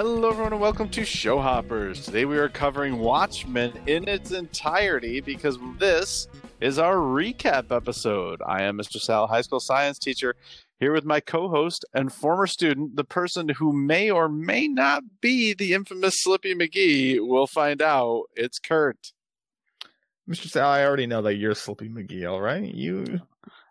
Hello, everyone, and welcome to Show Hoppers. Today we are covering Watchmen in its entirety because this is our recap episode. I am Mr. Sal, high school science teacher, here with my co host and former student, the person who may or may not be the infamous Slippy McGee. We'll find out. It's Kurt. Mr. Sal, I already know that you're Slippy McGee, all right? You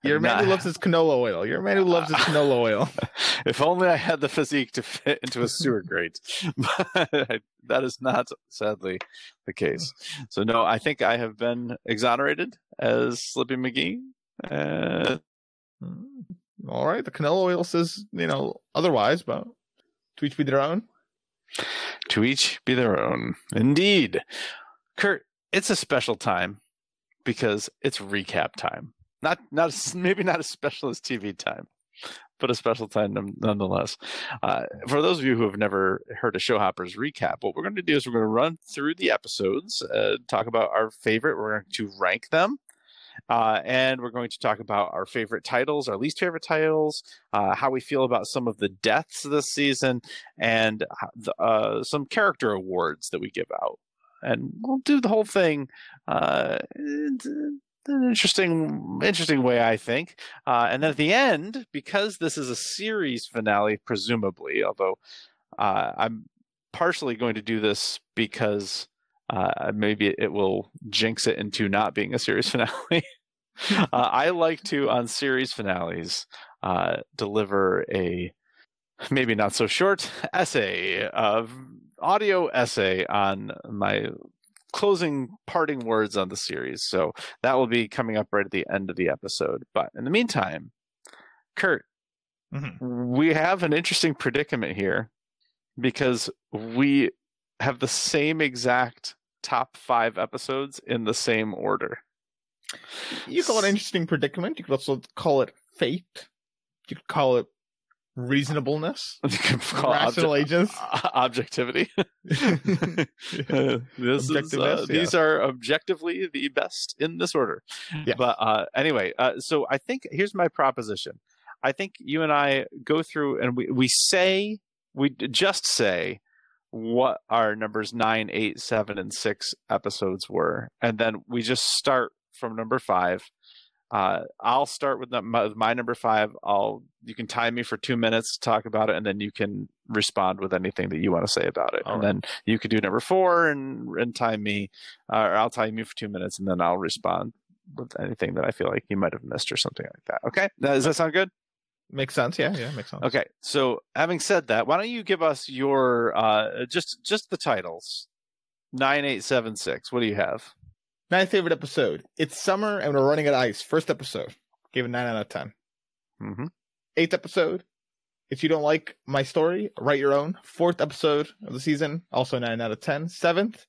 you're a man who loves his canola oil. You're a man who loves his canola oil. if only I had the physique to fit into a sewer grate. But that is not, sadly, the case. So, no, I think I have been exonerated as Slippy McGee. Uh, Hmm. All right, the canola oil says, you know, otherwise, but to each be their own. to each be their own. Indeed. Kurt, it's a special time because it's recap time. Not, not maybe not as special as TV time, but a special time nonetheless. Uh, for those of you who have never heard a Show Hoppers recap, what we're going to do is we're going to run through the episodes, uh, talk about our favorite. We're going to rank them. Uh, and we're going to talk about our favorite titles, our least favorite titles, uh, how we feel about some of the deaths this season, and the, uh, some character awards that we give out. And we'll do the whole thing. An interesting, interesting way, I think. Uh, and then at the end, because this is a series finale, presumably, although uh, I'm partially going to do this because uh, maybe it will jinx it into not being a series finale. uh, I like to, on series finales, uh, deliver a maybe not so short essay of audio essay on my closing parting words on the series. So that will be coming up right at the end of the episode. But in the meantime, Kurt, Mhm. we have an interesting predicament here because we have the same exact top five episodes in the same order. You call it an interesting predicament. You could also call it fate. You could call it reasonableness. You can call it Rational obje- agents. objectivity. Yeah. this is, uh, Objectiveness, these are objectively the best in this order. Yeah. But uh, anyway, uh, so I think here's my proposition. I think you and I go through and we, we say, we just say what our numbers nine, eight, seven, and six episodes were. And then we just start from number five. Uh, I'll start with my, my number five. I'll you can time me for two minutes to talk about it, and then you can respond with anything that you want to say about it. All and right. then you could do number four and and time me, uh, or I'll time you for two minutes, and then I'll respond with anything that I feel like you might have missed or something like that. Okay, does that sound good? Makes sense. Yeah, yeah, makes sense. Okay, so having said that, why don't you give us your uh, just just the titles? Nine eight seven six. What do you have? My favorite episode. It's summer and we're running at ice. First episode. Gave it nine out of ten. Mm-hmm. Eighth episode. If you don't like my story, write your own. Fourth episode of the season, also nine out of ten. Seventh,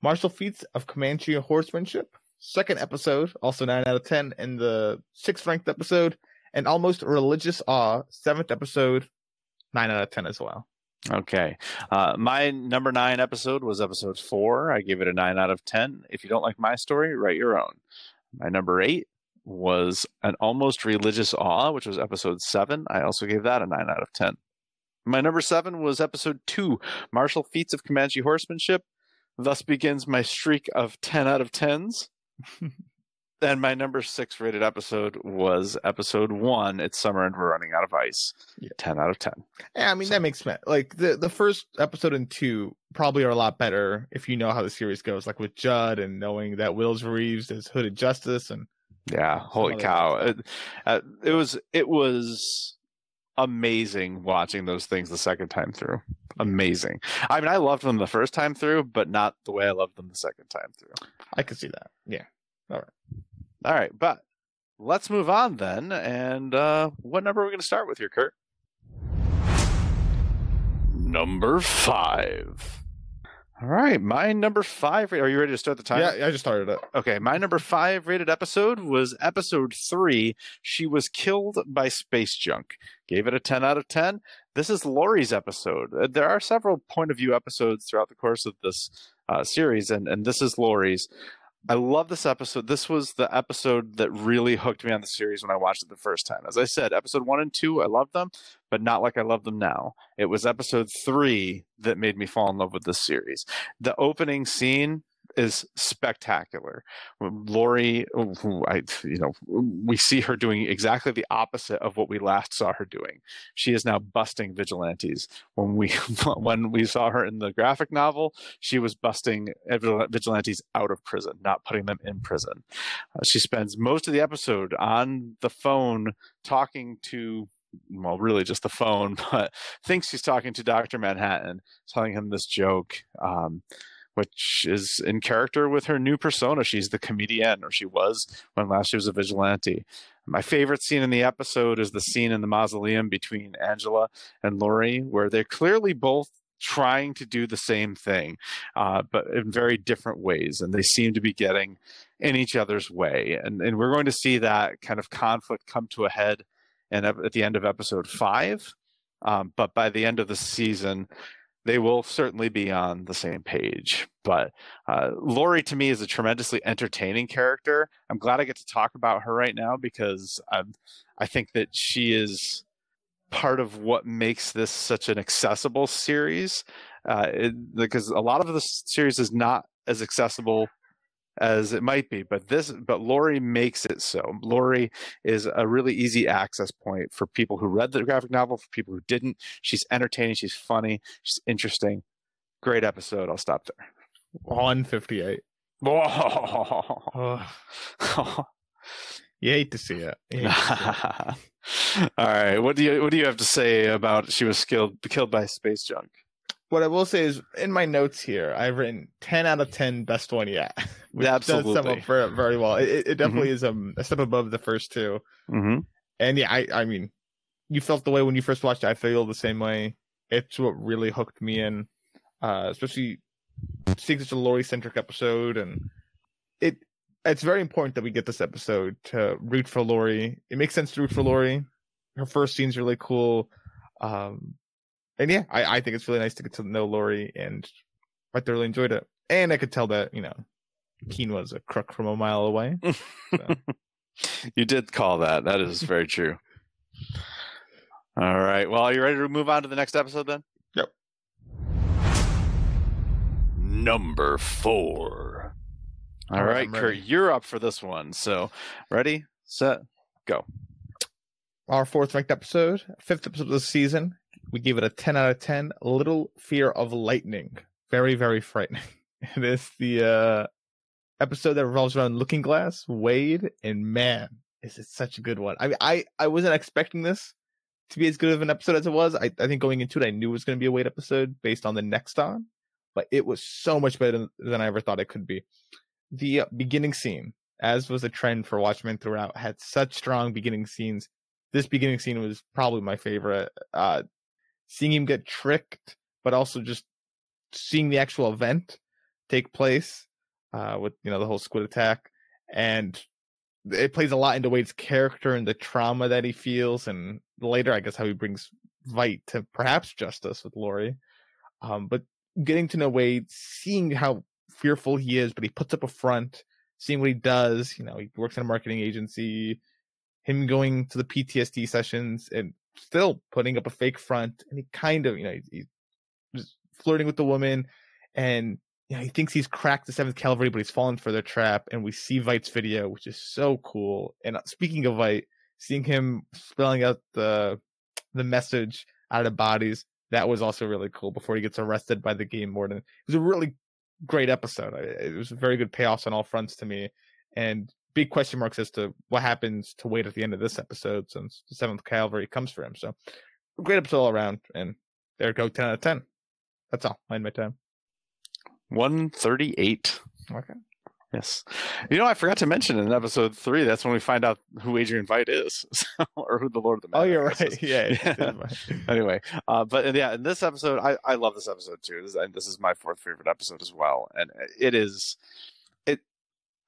martial feats of Comanche horsemanship. Second episode, also nine out of ten. And the sixth ranked episode, and almost religious awe. Seventh episode, nine out of ten as well. Okay. Uh, my number nine episode was episode four. I gave it a nine out of 10. If you don't like my story, write your own. My number eight was an almost religious awe, which was episode seven. I also gave that a nine out of 10. My number seven was episode two, martial feats of Comanche horsemanship. Thus begins my streak of 10 out of 10s. and my number six rated episode was episode one. It's summer and we're running out of ice. Yeah. 10 out of 10. Yeah, I mean So- that makes sense. Like the the first episode and two probably are a lot better if you know how the series goes, like with Judd and knowing that Wills Reeves is Hooded Justice and Yeah, holy cow! It, uh, it was it was amazing watching those things the second time through. Amazing. I mean, I loved them the first time through, but not the way I loved them the second time through. I could see that. Yeah. All right, but let's move on then. And uh, what number are we going to start with here, Kurt? Number five. All right, my number five. Are you ready to start the time? Yeah, I just started it. Okay, my number five rated episode was episode three. She was killed by space junk. Gave it a 10 out of 10. This is Laurie's episode. Uh, There are several point of view episodes throughout the course of this uh, series, and, and this is Laurie's. I love this episode. This was the episode that really hooked me on the series when I watched it the first time. As I said, episode one and two, I loved them, but not like I love them now. It was episode three that made me fall in love with this series. The opening scene is spectacular. Laurie, I, you know, we see her doing exactly the opposite of what we last saw her doing. She is now busting vigilantes. When we when we saw her in the graphic novel, she was busting vigilantes out of prison, not putting them in prison. Uh, she spends most of the episode on the phone talking to well, really just the phone, but thinks she's talking to Dr. Manhattan, telling him this joke. Um, which is in character with her new persona. She's the comedian, or she was when last she was a vigilante. My favorite scene in the episode is the scene in the mausoleum between Angela and Laurie, where they're clearly both trying to do the same thing, uh, but in very different ways. And they seem to be getting in each other's way. And, and we're going to see that kind of conflict come to a head and at the end of episode five. Um, but by the end of the season, they will certainly be on the same page. But uh, Laurie, to me, is a tremendously entertaining character. I'm glad I get to talk about her right now because I'm, I think that she is part of what makes this such an accessible series. Uh, it, because a lot of the series is not as accessible as it might be. But this, but Laurie makes it so. Laurie is a really easy access point for people who read the graphic novel, for people who didn't. She's entertaining. She's funny. She's interesting. Great episode. I'll stop there. 158. Whoa. you hate to see it. All right. What do you what do you have to say about she was killed killed by space junk? What I will say is in my notes here, I've written 10 out of 10 best one yet. Which Absolutely. does sum up very, very well. It, it definitely mm-hmm. is um, a step above the first 2 mm-hmm. And yeah, I, I mean, you felt the way when you first watched it. I feel the same way. It's what really hooked me in, uh, especially seeing such a Laurie centric episode. And it it's very important that we get this episode to root for Laurie. It makes sense to root for Laurie. Her first scene's really cool. Um, and yeah, I, I think it's really nice to get to know Laurie, and I thoroughly enjoyed it. And I could tell that you know, Keene was a crook from a mile away. So. you did call that. That is very true. All right. Well, are you ready to move on to the next episode then? Yep. Number four. All, All right, right Kurt, you're up for this one. So, ready, set, go. Our fourth ranked episode, fifth episode of the season, we give it a 10 out of 10. Little Fear of Lightning. Very, very frightening. It is the uh, episode that revolves around Looking Glass, Wade, and man, is it such a good one. I mean, I, I wasn't expecting this to be as good of an episode as it was. I, I think going into it, I knew it was going to be a Wade episode based on the next on, but it was so much better than I ever thought it could be. The uh, beginning scene, as was a trend for Watchmen throughout, had such strong beginning scenes. This beginning scene was probably my favorite. Uh, seeing him get tricked, but also just seeing the actual event take place uh, with you know the whole squid attack, and it plays a lot into Wade's character and the trauma that he feels, and later I guess how he brings Veidt to perhaps justice with Laurie. Um, but getting to know Wade, seeing how fearful he is, but he puts up a front, seeing what he does. You know, he works in a marketing agency. Him going to the PTSD sessions and still putting up a fake front, and he kind of, you know, he's, he's flirting with the woman, and you know, he thinks he's cracked the Seventh Kavalry, but he's fallen for their trap. And we see Veidt's video, which is so cool. And uh, speaking of Veidt, seeing him spelling out the the message out of bodies, that was also really cool. Before he gets arrested by the game warden, it was a really great episode. It was a very good payoffs on all fronts to me, and big question marks as to what happens to Wade at the end of this episode since the Seventh Kavalry comes for him. So great episode all around, and there go ten out of ten. That's all. Mind my time. One thirty-eight. Okay. Yes. You know, I forgot to mention in episode three, that's when we find out who Adrian Veidt is, or who the Lord of the Oh, you're right. Is. Yeah. yeah. anyway, uh, but yeah, in this episode, I, I love this episode too. This, this is my fourth favorite episode as well. And it is,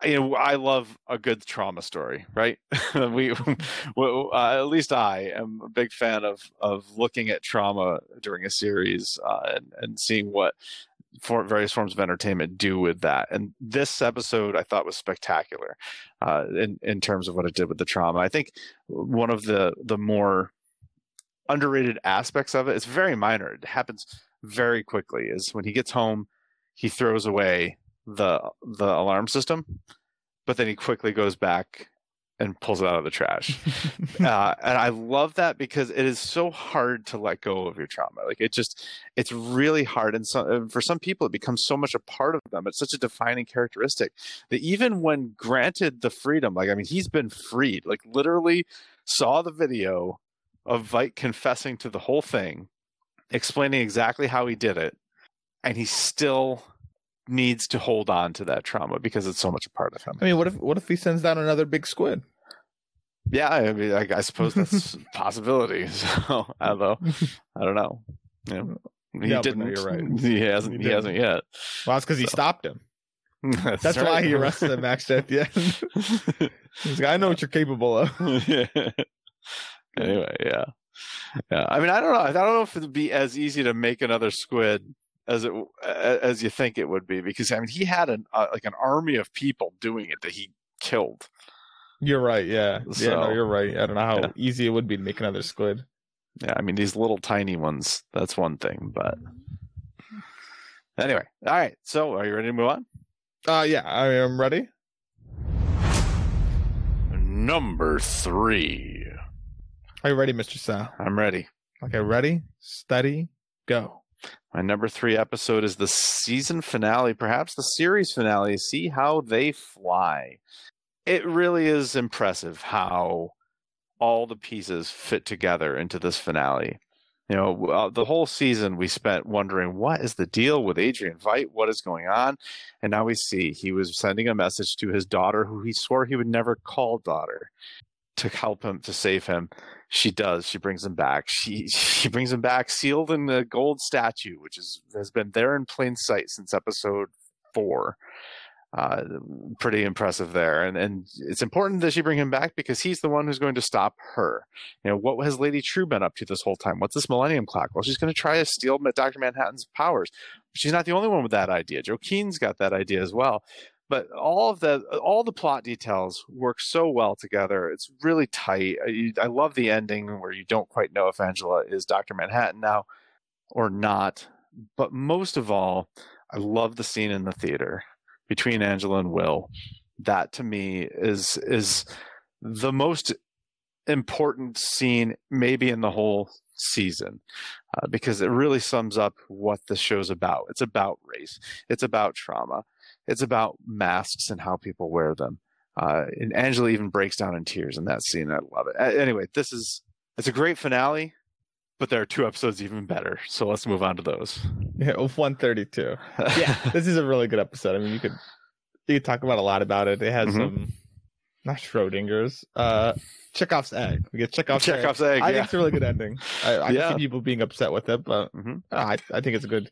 you know, I love a good trauma story, right? we, well, uh, at least I am a big fan of of looking at trauma during a series uh, and and seeing what for various forms of entertainment do with that. And this episode I thought was spectacular uh, in in terms of what it did with the trauma. I think one of the the more underrated aspects of it is very minor. It happens very quickly. Is when he gets home, he throws away the the alarm system, but then he quickly goes back and pulls it out of the trash. uh, and I love that because it is so hard to let go of your trauma. Like it just, it's really hard. And so, for some people, it becomes so much a part of them. It's such a defining characteristic that even when granted the freedom, like, I mean, he's been freed, like literally saw the video of Veidt confessing to the whole thing, explaining exactly how he did it. And he still needs to hold on to that trauma because it's so much a part of him. I mean, what if what if he sends down another big squid? Yeah, I mean, I, I suppose that's a possibility. So I don't know. I don't know. Yeah, he Yeah, didn't. no, you're right. He hasn't. He He, hasn't yet. Well, that's because he stopped him. That's, That's why he arrested him. Actually, at the end, he's like, "I know what you're capable of." yeah. Anyway, yeah, yeah. I mean, I don't know. I don't know if it'd be as easy to make another squid as it as you think it would be because I mean, he had an uh, like an army of people doing it that he killed. You're right. Yeah. yeah. No, you're right. I don't know how Yeah. easy it would be to make another squid. Yeah, I mean these little tiny ones. That's one thing, but anyway. All right. So, are you ready to move on? Uh, yeah. I am ready. Number three. Are you ready, Mister Sal? I'm ready. Okay, ready, steady, go. My number three episode is the season finale, perhaps the series finale. See how they fly. It really is impressive how all the pieces fit together into this finale. You know, uh, the whole season we spent wondering what is the deal with Adrian Veidt? What is going on? And now we see he was sending a message to his daughter, who he swore he would never call daughter, to help him to save him. She does. She brings him back. She she brings him back sealed in the gold statue, which is has been there in plain sight since episode four. Uh, pretty impressive there, and and it's important that she bring him back because he's the one who's going to stop her. You know, what has Lady Trieu been up to this whole time? What's this Millennium Clock? Well, she's going to try to steal Doctor Manhattan's powers. She's not the only one with that idea. Joe Keene's got that idea as well. But all of the all the plot details work so well together. It's really tight. I, I love the ending where you don't quite know if Angela is Doctor Manhattan now or not. But most of all, I love the scene in the theater between Angela and Will. That to me is is the most important scene maybe in the whole season uh, because it really sums up what the show's about. It's about race. It's about trauma. It's about masks and how people wear them. Uh, and Angela even breaks down in tears in that scene. I love it. Anyway, this is it's a great finale, but there are two episodes even better. So let's move on to those. Yeah, 132. Yeah, this is a really good episode. I mean, you could you could talk about a lot about it. It has Mhm. some not Schrodinger's, uh, Chekhov's egg. We get Chekhov's, egg. Chekhov's egg. I yeah. think it's a really good ending. I, I Yeah. see people being upset with it, but Mhm. uh, I, I think it's a good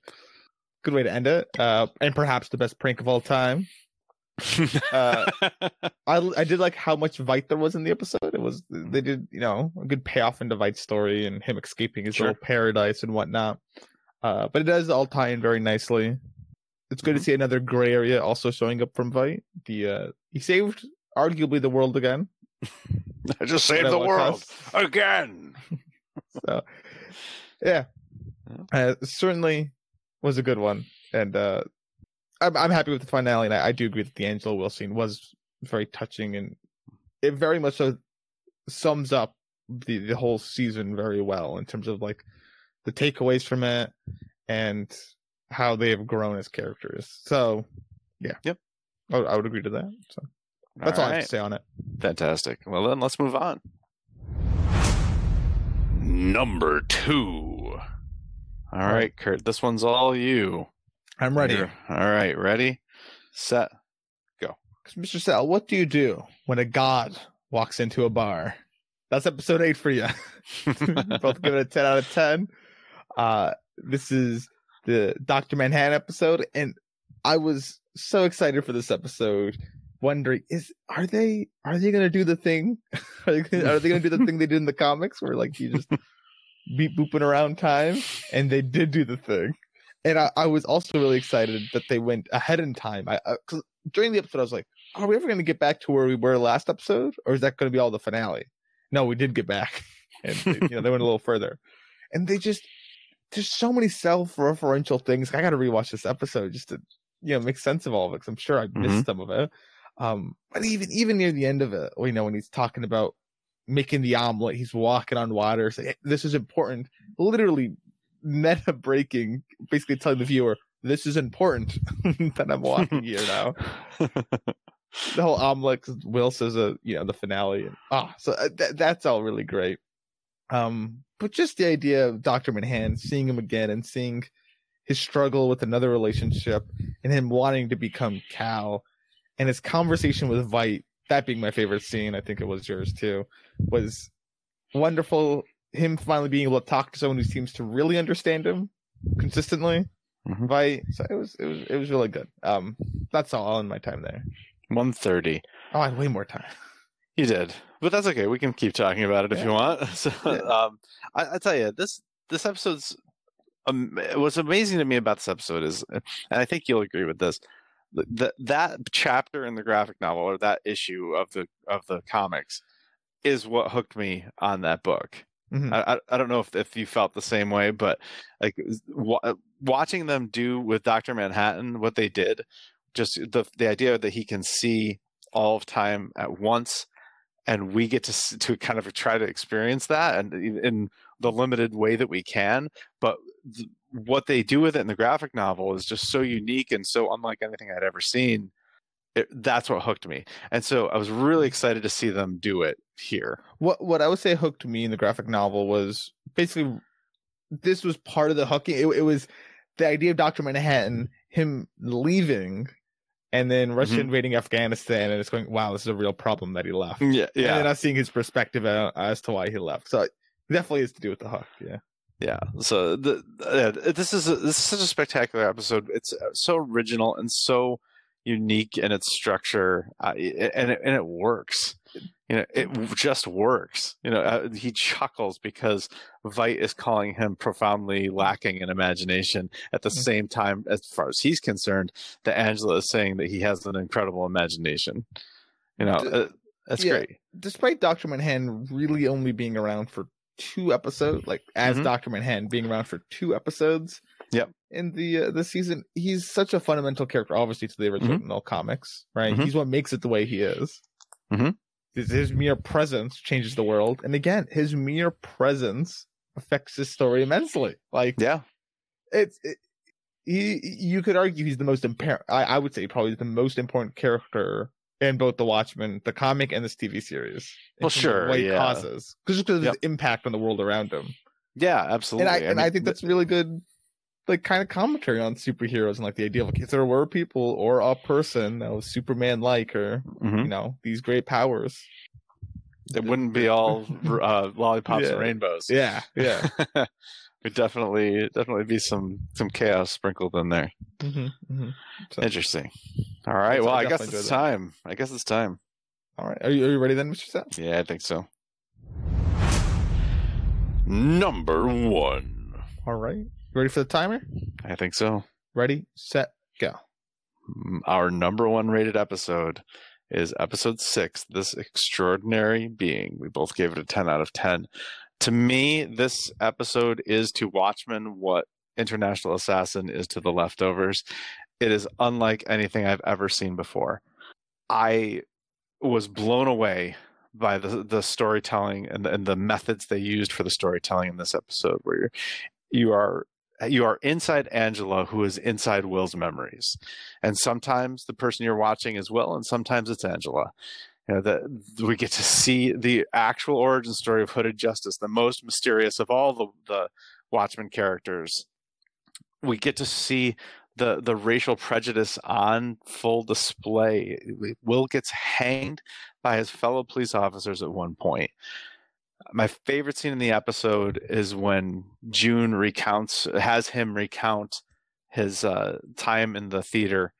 good way to end it. Uh, and perhaps the best prank of all time. Uh, I I did like how much Veidt there was in the episode. It was they did you know a good payoff into Veidt's story and him escaping his Sure. little paradise and whatnot. Uh, but it does all tie in very nicely. It's good Mhm. to see another gray area also showing up from Veidt. The uh, he saved arguably the world again. I just saved the world costs. again. So yeah, Yeah. uh, certainly was a good one, and uh, I'm I'm happy with the finale. And I, I do agree that the Angela Will scene was very touching, and it very much so sums up the the whole season very well in terms of like the takeaways from it and how they have grown as characters. So yeah, Yep. I, would- I would agree to that. So that's all, I have to say on it. Fantastic. Well, then let's move on. Number two. All right, Kurt. This one's all you. I'm ready. You're- all right, ready, set. Go. Mr. Sal, what do you do when a god walks into a bar? That's episode eight for you. Both give it a 10 out of 10. Uh, this is the Dr. Manhattan episode, and I was so excited for this episode, wondering is are they are they gonna do the thing? are, they gonna, are they gonna do the thing they did in the comics where like you just beep booping around time? And they did do the thing. and I, I was also really excited that they went ahead in time. I, I during the episode, I was like, "Are we ever going to get back to where we were last episode, or is that going to be all the finale?" No, we did get back, and they, you know they went a little further, and they just there's so many self-referential things. I got to rewatch this episode just to you know make sense of all of it. Cause I'm sure I missed Mhm. some of it. Um, but even even near the end of it, you know, when he's talking about making the omelet, he's walking on water. Saying, this is important. Literally, meta breaking, basically telling the viewer, "This is important that I'm walking here now." The whole omelet, Will says, "Uh, you know, the finale." And, ah, so uh, that that's all really great. Um, but just the idea of Doctor Manhattan seeing him again and seeing his struggle with another relationship and him wanting to become Cal and his conversation with Veidt, that being my favorite scene, I think it was yours too, was wonderful. Him finally being able to talk to someone who seems to really understand him consistently. Mhm. Veidt, so it was it was it was really good. Um, that's all in my time there. 130. Oh, I had way more time. You did, but that's okay. We can keep talking about it if you want. So, Yeah. um, I, I tell you, this this episode's um, what's amazing to me about this episode is, and I think you'll agree with this, that that chapter in the graphic novel or that issue of the of the comics is what hooked me on that book. Mhm. I, I don't know if if you felt the same way, but like wa- watching them do with Doctor Manhattan what they did, just the the idea that he can see all of time at once, and we get to to kind of try to experience that, and in- the limited way that we can. But what they do with it in the graphic novel is just so unique and so unlike anything I'd ever seen. It, that's what hooked me, and so I was really excited to see them do it here. What what I would say hooked me in the graphic novel was basically this was part of the hooking. It, it was the idea of Doctor Manhattan, him leaving, and then Russia Mhm. invading Afghanistan, and it's going, wow, this is a real problem that he left. Yeah, yeah. And then us seeing his perspective uh, as to why he left. So it definitely is to do with the hook. Yeah. Yeah. So the, uh, this is a, this is such a spectacular episode. It's so original and so unique in its structure. Uh, and it, and it works. You know it just works. You know uh, he chuckles because Veidt is calling him profoundly lacking in imagination. At the Mhm. same time as far as he's concerned that Angela is saying that he has an incredible imagination. You know D- uh, that's yeah. great. Despite Doctor Manhattan really only being around for two episodes, like as Mhm. Doctor Manhattan being around for two episodes. Yep. In the uh, the season, he's such a fundamental character, obviously to the original comics, right? Mhm. He's what makes it the way he is. Mhm. His, his mere presence changes the world, and again, his mere presence affects his story immensely. Like yeah it's it, he you could argue he's the most important I, I would say probably the most important character in both the Watchmen, the comic and this TV series. Well, sure, what yeah. causes. Just because of Yep. his impact on the world around him. yeah absolutely And I and I think that's really good like kind of commentary on superheroes and like the idea of like if there were people or a person that was Superman like or Mhm. you know, these great powers. It wouldn't be all uh, lollipops Yeah. and rainbows. Yeah, yeah. Would definitely definitely be some some chaos sprinkled in there. hmm hmm So, Interesting. All right. Well, I I guess it's that. time. I guess it's time. all right. Are you, are you ready then, Mr. Seth? Yeah, I think so. Number one. All right. You ready for the timer? I think so. Ready, set, go. Mm, Our number one rated episode is episode six, This Extraordinary Being. We both gave it a 10 out of 10. To me, this episode is to Watchmen what International Assassin is to the leftovers. It is unlike anything I've ever seen before. I was blown away by the the storytelling and the, and the methods they used for the storytelling in this episode where you're, you are you are inside Angela who is inside Will's memories and sometimes the person you're watching is Will, and sometimes it's Angela. You know that we get to see the actual origin story of Hooded Justice, the most mysterious of all the the Watchmen characters. We get to see the the racial prejudice on full display. Will gets hanged by his fellow police officers at one point. My favorite scene in the episode is when June recounts has him recount his uh, time in the theater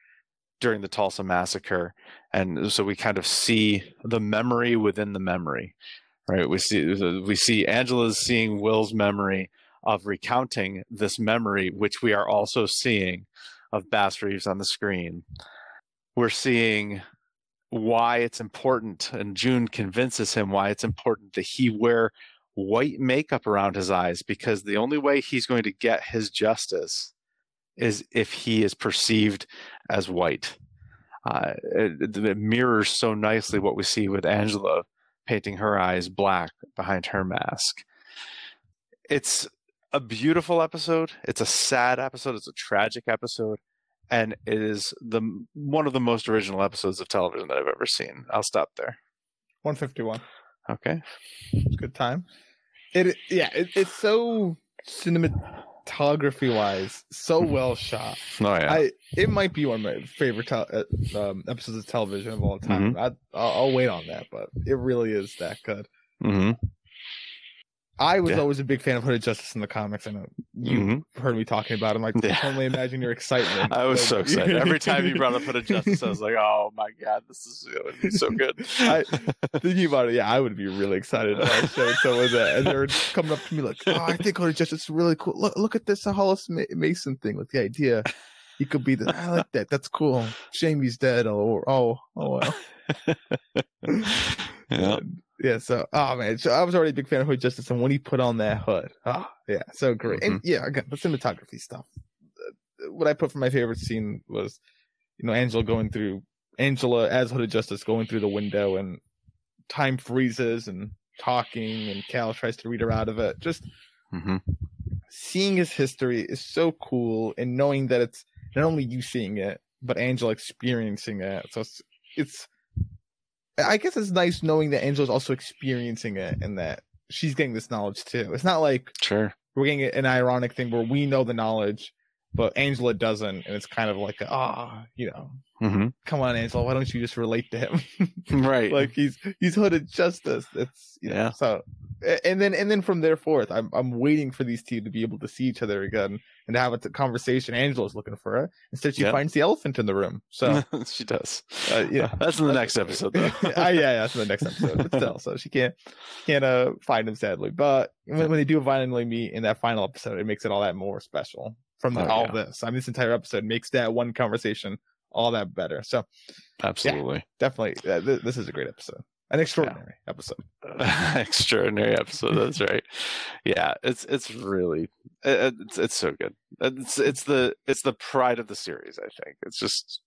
during the Tulsa massacre, and so we kind of see the memory within the memory, right? We see we see Angela's seeing Will's memory of recounting this memory, which we are also seeing of Bass Reeves on the screen. We're seeing why it's important, and June convinces him why it's important that he wear white makeup around his eyes because the only way he's going to get his justice is if he is perceived as white. Uh, it, it mirrors so nicely what we see with Angela painting her eyes black behind her mask. It's a beautiful episode. It's a sad episode. It's a tragic episode, and it is the one of the most original episodes of television that I've ever seen. I'll stop there. One fifty one. Okay, it's good time. It yeah, it, it's so cinematography wise, so well shot. Oh yeah, I it might be one of my favorite te- uh, um, episodes of television of all time. Mm-hmm. I, I'll, I'll wait on that, but it really is that good. hmm I was Yeah. always a big fan of Hooded Justice in the comics. I know you hmm heard me talking about him. I can only imagine your excitement. I was so excited every time you brought up Hooded Justice. I was like, "Oh my god, this is going to be so good." I- Thinking about it, yeah, I would be really excited if I showed someone that, and they were coming up to me like, "Oh, I think Hooded Justice is really cool. Look, look at this Hollis Mason thing with the idea. He could be the. I like that. That's cool. Shame he's dead. Oh, oh, oh well. yeah. And, yeah. So, oh man, so I was already a big fan of Hood Justice, and when he put on that hood, oh yeah, so great. And yeah, again, the cinematography stuff. Uh, What I put for my favorite scene was, you know, Angela going through Angela as Hooded Justice going through the window, and time freezes and talking, and Cal tries to read her out of it. Just hmm seeing his history is so cool, and knowing that it's not only you seeing it, but Angela experiencing it. So it's, it's I guess it's nice knowing that Angela's also experiencing it and that she's getting this knowledge too. It's not like Sure. we're getting an ironic thing where we know the knowledge, but Angela doesn't, and it's kind of like, ah, you know, hmm come on, Angela, why don't you just relate to him? Right. like he's he's hooded justice. It's you know, Yeah. so and then and then from there forth, I'm I'm waiting for these two to be able to see each other again and to have a t- conversation. Angela's looking for her. Instead, she Yeah. finds the elephant in the room. So she does. uh, yeah. That's in the next episode, though. Ah, yeah, yeah, that's in the next episode. But still, so she can't can't uh, find him sadly. But when, when they do finally meet in that final episode, it makes it all that more special. From the, Oh, all yeah. this, I mean, this entire episode makes that one conversation all that better. So Absolutely. definitely, uh, th- this is a great episode, an extraordinary episode. Extraordinary episode. That's right. Yeah, it's it's really it- it's it's so good. It's it's the it's the pride of the series. I think it's just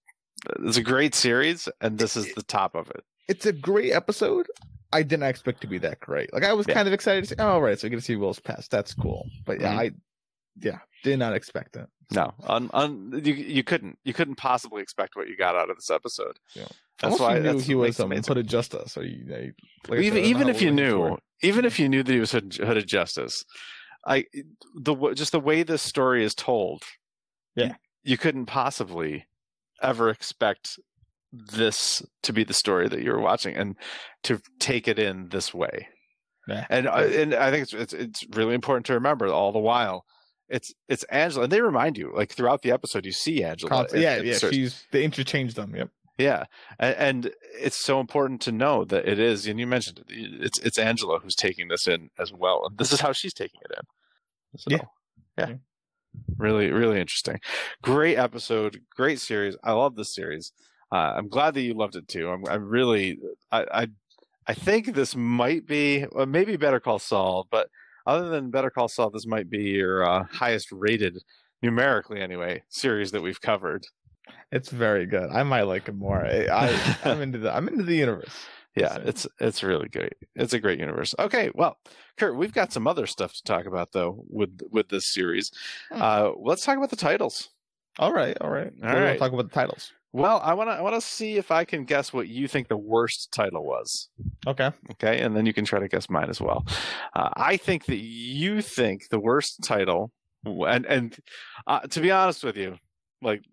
it's a great series, and this is the top of it. It's a great episode. I didn't expect to be that great. Like I was Yeah. kind of excited to see. Oh, right, so we get to see Will's past. That's cool. But yeah, Mhm. I yeah did not expect it. No, on on you you couldn't you couldn't possibly expect what you got out of this episode. Yeah. That's why knew that's he was um, hooded justice. So you, like even said, even if you knew, even if you knew that he was hooded, justice, I the just the way this story is told, Yeah. you, you couldn't possibly ever expect this to be the story that you're watching and to take it in this way. Yeah. And I and I think it's, it's it's really important to remember all the while. It's it's Angela, and they remind you like throughout the episode you see Angela. Const- yeah, yeah. certain- She's they interchange them. Yep. yeah, and, and it's so important to know that it is, and you mentioned it. It's it's Angela who's taking this in as well, and this is how she's taking it in. So, Yeah. yeah, Yeah. really, really interesting. Great episode, great series. I love this series. Uh, I'm glad that you loved it too. I'm, I'm really, I, I, I think this might be, well, maybe Better Call Saul, but other than Better Call Saul, this might be your uh, highest rated, numerically anyway, series that we've covered. It's very good. I might like it more. I, I'm into the I'm into the universe. yeah So- it's it's really great it's a great universe okay well kurt we've got some other stuff to talk about though with with this series Hmm. uh let's talk about the titles All right, all right. All right. talk about the titles. Well i want to i want to see if i can guess what you think the worst title was Okay. okay and then you can try to guess mine as well uh, i think that you think the worst title and and uh, to be honest with you like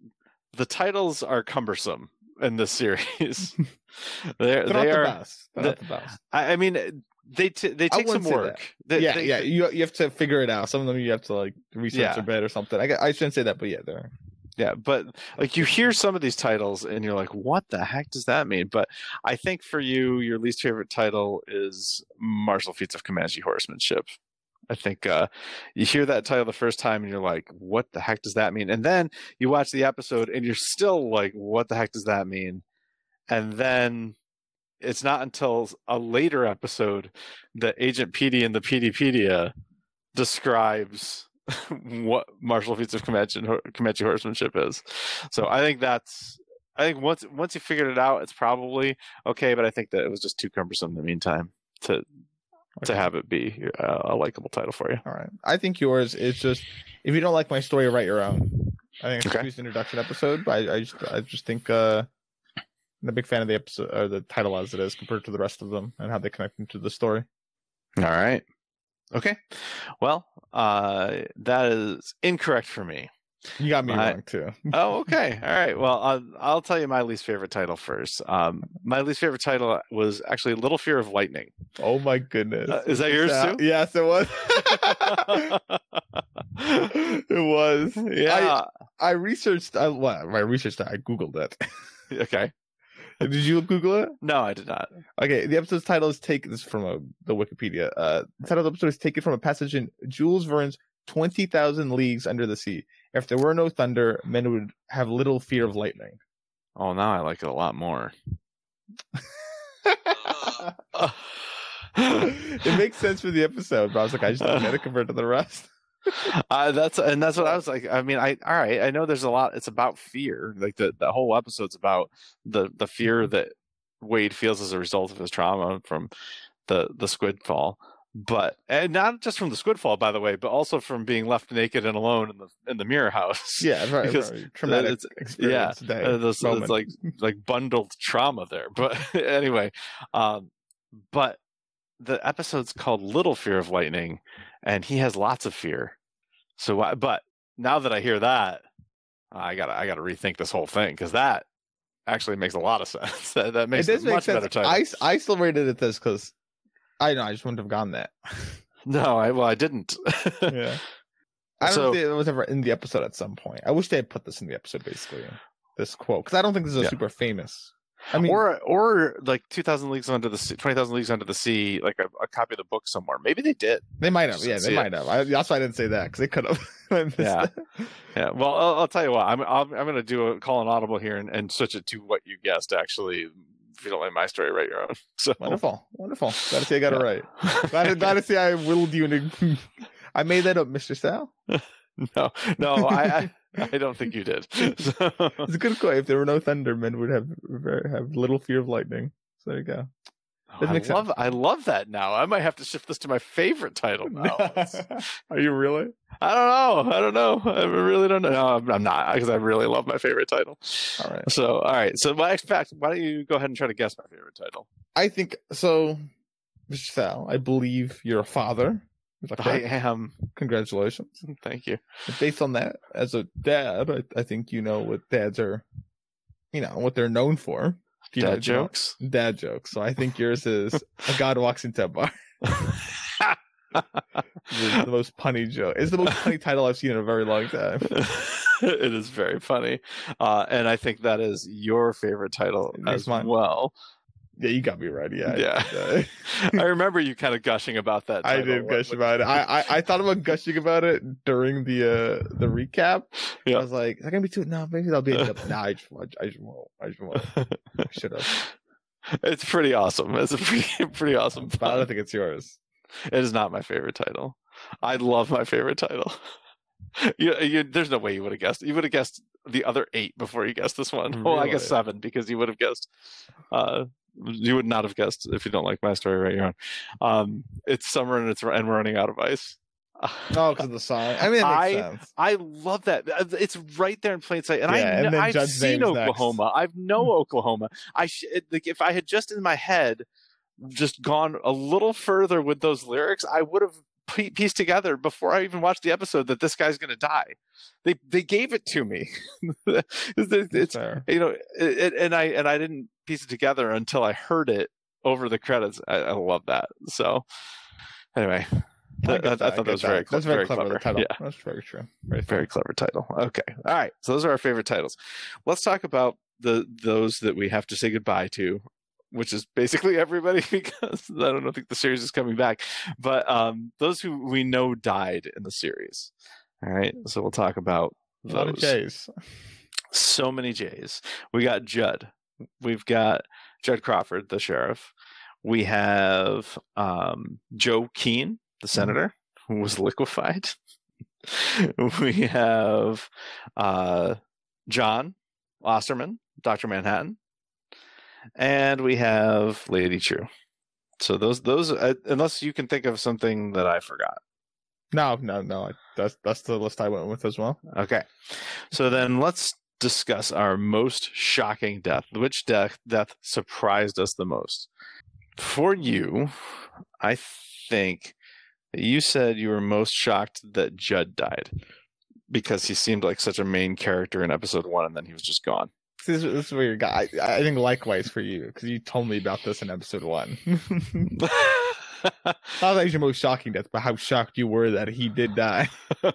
the titles are cumbersome in this series they're, They're not they the are best. The- not the best. I, I mean they t- they take some wouldn't say that. work They- yeah, they- yeah. You you have to figure it out. Some of them you have to like research Yeah. a bit or something. I I shouldn't say that, but yeah, they're Yeah, but like you hear some of these titles and you're like, what the heck does that mean? But I think for you, your least favorite title is Martial Feats of Comanche Horsemanship. I think uh, you hear that title the first time and you're like, what the heck does that mean? And then you watch the episode and you're still like, what the heck does that mean? And then it's not until a later episode that Agent Petey in the Peteypedia describes what martial feats of Comanche, Comanche horsemanship is. So I think that's I think once once you figured it out, it's probably okay. But I think that it was just too cumbersome in the meantime to okay. to have it be a, a likable title for you. All right, I think yours is just if you don't like my story, write your own. I think it's okay. a introduction episode, but I, I just I just think uh, I'm a big fan of the episode or the title as it is compared to the rest of them and how they connect into the story. All right. Okay. Well, uh, that is incorrect for me. You got me my, wrong too. oh, okay. All right. Well, I'll, I'll, tell you my least favorite title first. Um, my least favorite title was actually Little Fear of Lightning. Oh my goodness! Uh, is that yours too? Yes, it was. it was. Yeah. I, I researched. I, well, I researched. I googled it. okay. Did you Google it? No, I did not. Okay, the episode's title is taken. This is from a, the Wikipedia. Uh, the title of the episode is taken from a passage in Jules Verne's Twenty Thousand Leagues Under the Sea. If there were no thunder, men would have little fear of lightning. Oh, now I like it a lot more. it makes sense for the episode, but I was like, I just don't get it compared to the rest. Uh, that's and that's what I was like. I mean, I all right. I know there's a lot. It's about fear. Like the the whole episode's about the the fear mm-hmm. that Wade feels as a result of his trauma from the the squid fall. But and not just from the squid fall, by the way, but also from being left naked and alone in the in the mirror house. Yeah, right. because right. Traumatic it's, experience. Yeah, uh, it's like like bundled trauma there. But anyway, um, but the episode's called Little Fear of Lightning, and he has lots of fear. So, but now that I hear that, I gotta I gotta rethink this whole thing because that actually makes a lot of sense. that, makes it, does it much sense. better title. I, I still rated it this because I know I just wouldn't have gone that. no, I well I didn't. yeah. I don't so, think it was ever in the episode at some point. I wish they had put this in the episode, basically. This quote, because I don't think this is a yeah. super famous I mean, or or like two thousand leagues under the sea, twenty thousand leagues under the sea, like a, a, copy of the book somewhere. Maybe they did. They might have. Yeah, they might it. have. I, that's why I didn't say that because they could have. yeah, yeah. Well, I'll, I'll, tell you what. I'm I'm, I'm going to do a call an audible here and, and switch it to what you guessed. Actually, if you don't like my story, write your own. So wonderful, wonderful. Got to say I got it right. To got to say I willed you. To, I made that up, Mister Sal. no, no, I, I I don't think you did. So. It's a good quote. If there were no thunder, men would have have little fear of lightning. So there you go. Oh, I love sense. I love that now. I might have to shift this to my favorite title now. Are you really? I don't know. I don't know. I really don't know. No, I'm, I'm not because I really love my favorite title. All right. So all right. So my fact, why don't you go ahead and try to guess my favorite title? I think so. Mr. Sal, I believe you're a father. I am. Congratulations. Thank you. Based on that, as a dad, I, I, think you know what dads are, you know, what they're known for. You dad know, jokes? You know, dad jokes. So I think yours is a God walks into a bar. the, the most punny joke. It's the most punny title I've seen in a very long time. it is very funny. Uh, and I think that is your favorite title as mine. well. Yeah, you got me right. Yeah, yeah. I remember you kind of gushing about that. I did gush about it. I, I, I thought about gushing about it during the uh the recap. Yeah. I was like, "Is that gonna be too?" No, maybe that'll be. nah, I just, I just won't. I just won't. Should have. It's pretty awesome. It's a pretty pretty awesome. But I don't think it's yours. It is not my favorite title. I love my favorite title. you, you, there's no way you would have guessed. You would have guessed the other eight before you guessed this one. Really? Well, I guess seven because you would have guessed uh, you would not have guessed if you don't like my story right here. Um, it's summer and it's and we're running out of ice. oh, because of the song. I mean, I sense. I love that. Uh, it's right there in plain sight, and yeah, I I've seen Oklahoma. Next. I've know Oklahoma. I sh- like if I had just in my head just gone a little further with those lyrics, I would have pieced together before I even watched the episode that this guy's going to die. They they gave it to me. it's, you know, it, and I and I didn't piece it together until I heard it over the credits. I, I love that. So anyway, I, I, I, thought that was that. very, That's very, very clever. clever. Title. Yeah. That's very true. Very, very clever title. Okay. All right. So those are our favorite titles. Let's talk about the those that we have to say goodbye to which is basically everybody because I don't think the series is coming back. But um, those who we know died in the series. All right, so we'll talk about A lot of those. J's. So many J's. We got Judd. We've got Judd Crawford, the sheriff. We have um, Joe Keene, the senator, who was liquefied. we have uh, Jon Osterman, Doctor Manhattan, and we have Lady Trieu. So those those uh, unless you can think of something that I forgot. No, no, no. That's that's the list I went with as well. Okay. So then let's discuss our most shocking death. Which death death surprised us the most? For you, I think you said you were most shocked that Judd died because he seemed like such a main character in episode one and then he was just gone. This, this is where you got. I, I think likewise for you because you told me about this in episode one. Not that he's your most shocking death, but how shocked you were that he did die.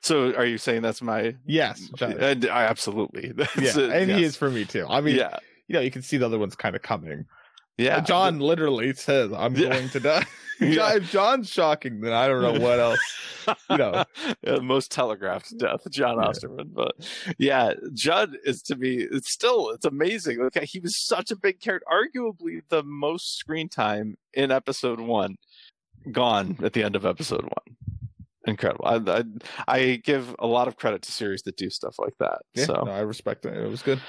so are you saying that's my Yes, Jon. And I absolutely. That's yeah, it, and he is for me too. I mean, yeah. you know, you can see the other ones kind of coming. Yeah. Jon literally says, "I'm Yeah. going to die." Yeah. If Jon's shocking, then I don't know what else. you know. Yeah, most telegraphed death, Jon. Osterman. But yeah, Judd is to me, it's still, it's amazing. Like he was such a big character, arguably the most screen time in episode one, gone at the end of episode one. Incredible. I, I, I give a lot of credit to series that do stuff like that. Yeah, so, no, I respect it. It was good.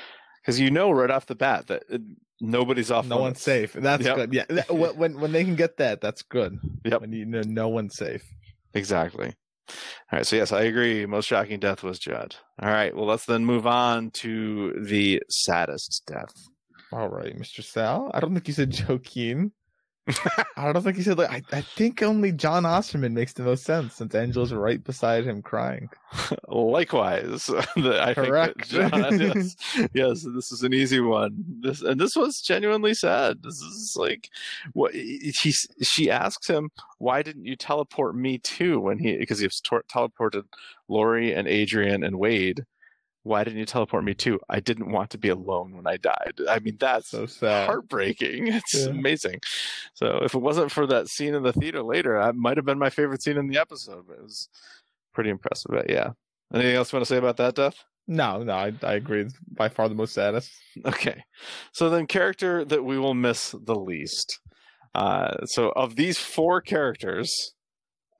because you know right off the bat that it, nobody's off. No one's safe. That's Yep. good. Yeah, that- when when they can get that, that's good. Yep. When you know no one's safe. Exactly. All right. So yes, I agree. Most shocking death was Judd. All right. Well, let's then move on to the saddest death. All right, Mr. Sal. I don't think you said Keene. I don't think he said like I, I think only Jon Osterman makes the most sense since Angela's right beside him crying. Likewise, the- I Correct. think Jon, yes, yes, this is an easy one. This and this was genuinely sad. This is like what he she asks him, "Why didn't you teleport me too?" When he because he's tor- teleported Laurie and Adrian and Wade. Why didn't you teleport me too? I didn't want to be alone when I died. I mean, that's So sad. heartbreaking. It's Yeah. amazing. So if it wasn't for that scene in the theater later, that might have been my favorite scene in the episode. But it was pretty impressive. But yeah. Anything else you want to say about that, Death? No, no, I, I agree. It's by far the most saddest. Okay. So then character that we will miss the least. Uh, so of these four characters,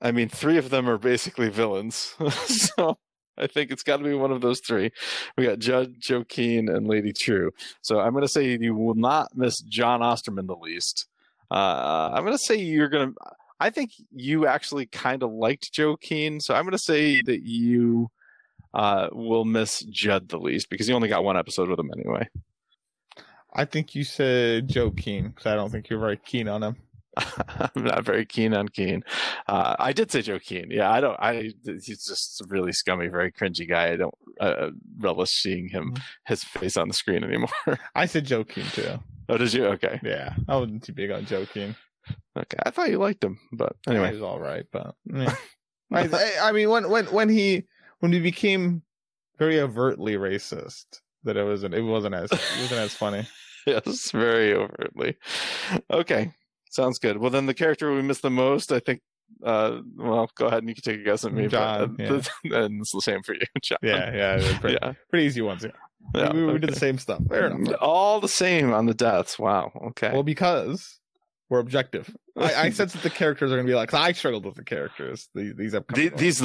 I mean, three of them are basically villains. so I think it's got to be one of those three. We got Judge Joe Keene and Lady Trieu. So I'm going to say you will not miss Jon Osterman the least. Uh, I'm going to say you're going to. I think you actually kind of liked Joe Keene, so I'm going to say that you uh, will miss Judd the least because you only got one episode with him anyway. I think you said Joe Keene because I don't think you're very keen on him. I'm not very keen on Keene. Uh, I did say Joe Keene. Yeah, I don't. I he's just a really scummy, very cringy guy. I don't uh, relish seeing him Mhm. his face on the screen anymore. I said Joe Keene too. oh, did you? Okay, Yeah, I wasn't too big on Joe Keene. okay. I thought you liked him, but anyway. he's all right, but yeah. I, I- I mean, when when when he when he became very overtly racist, that it wasn't it wasn't as it wasn't as funny. yes, very overtly. Okay, sounds good. Well, then the character we miss the most, I think. Uh, well, go ahead and you can take a guess at me. Jon, but, uh, and it's the same for you, Jon. Yeah, yeah, pretty, yeah, pretty easy ones. Yeah, yeah. we, we did the same stuff. Fair enough. All the same on the deaths. Wow. Okay. Well, because we're objective. I, I sense that the characters are going to be like. 'cause I struggled with the characters. These, these upcoming. The- these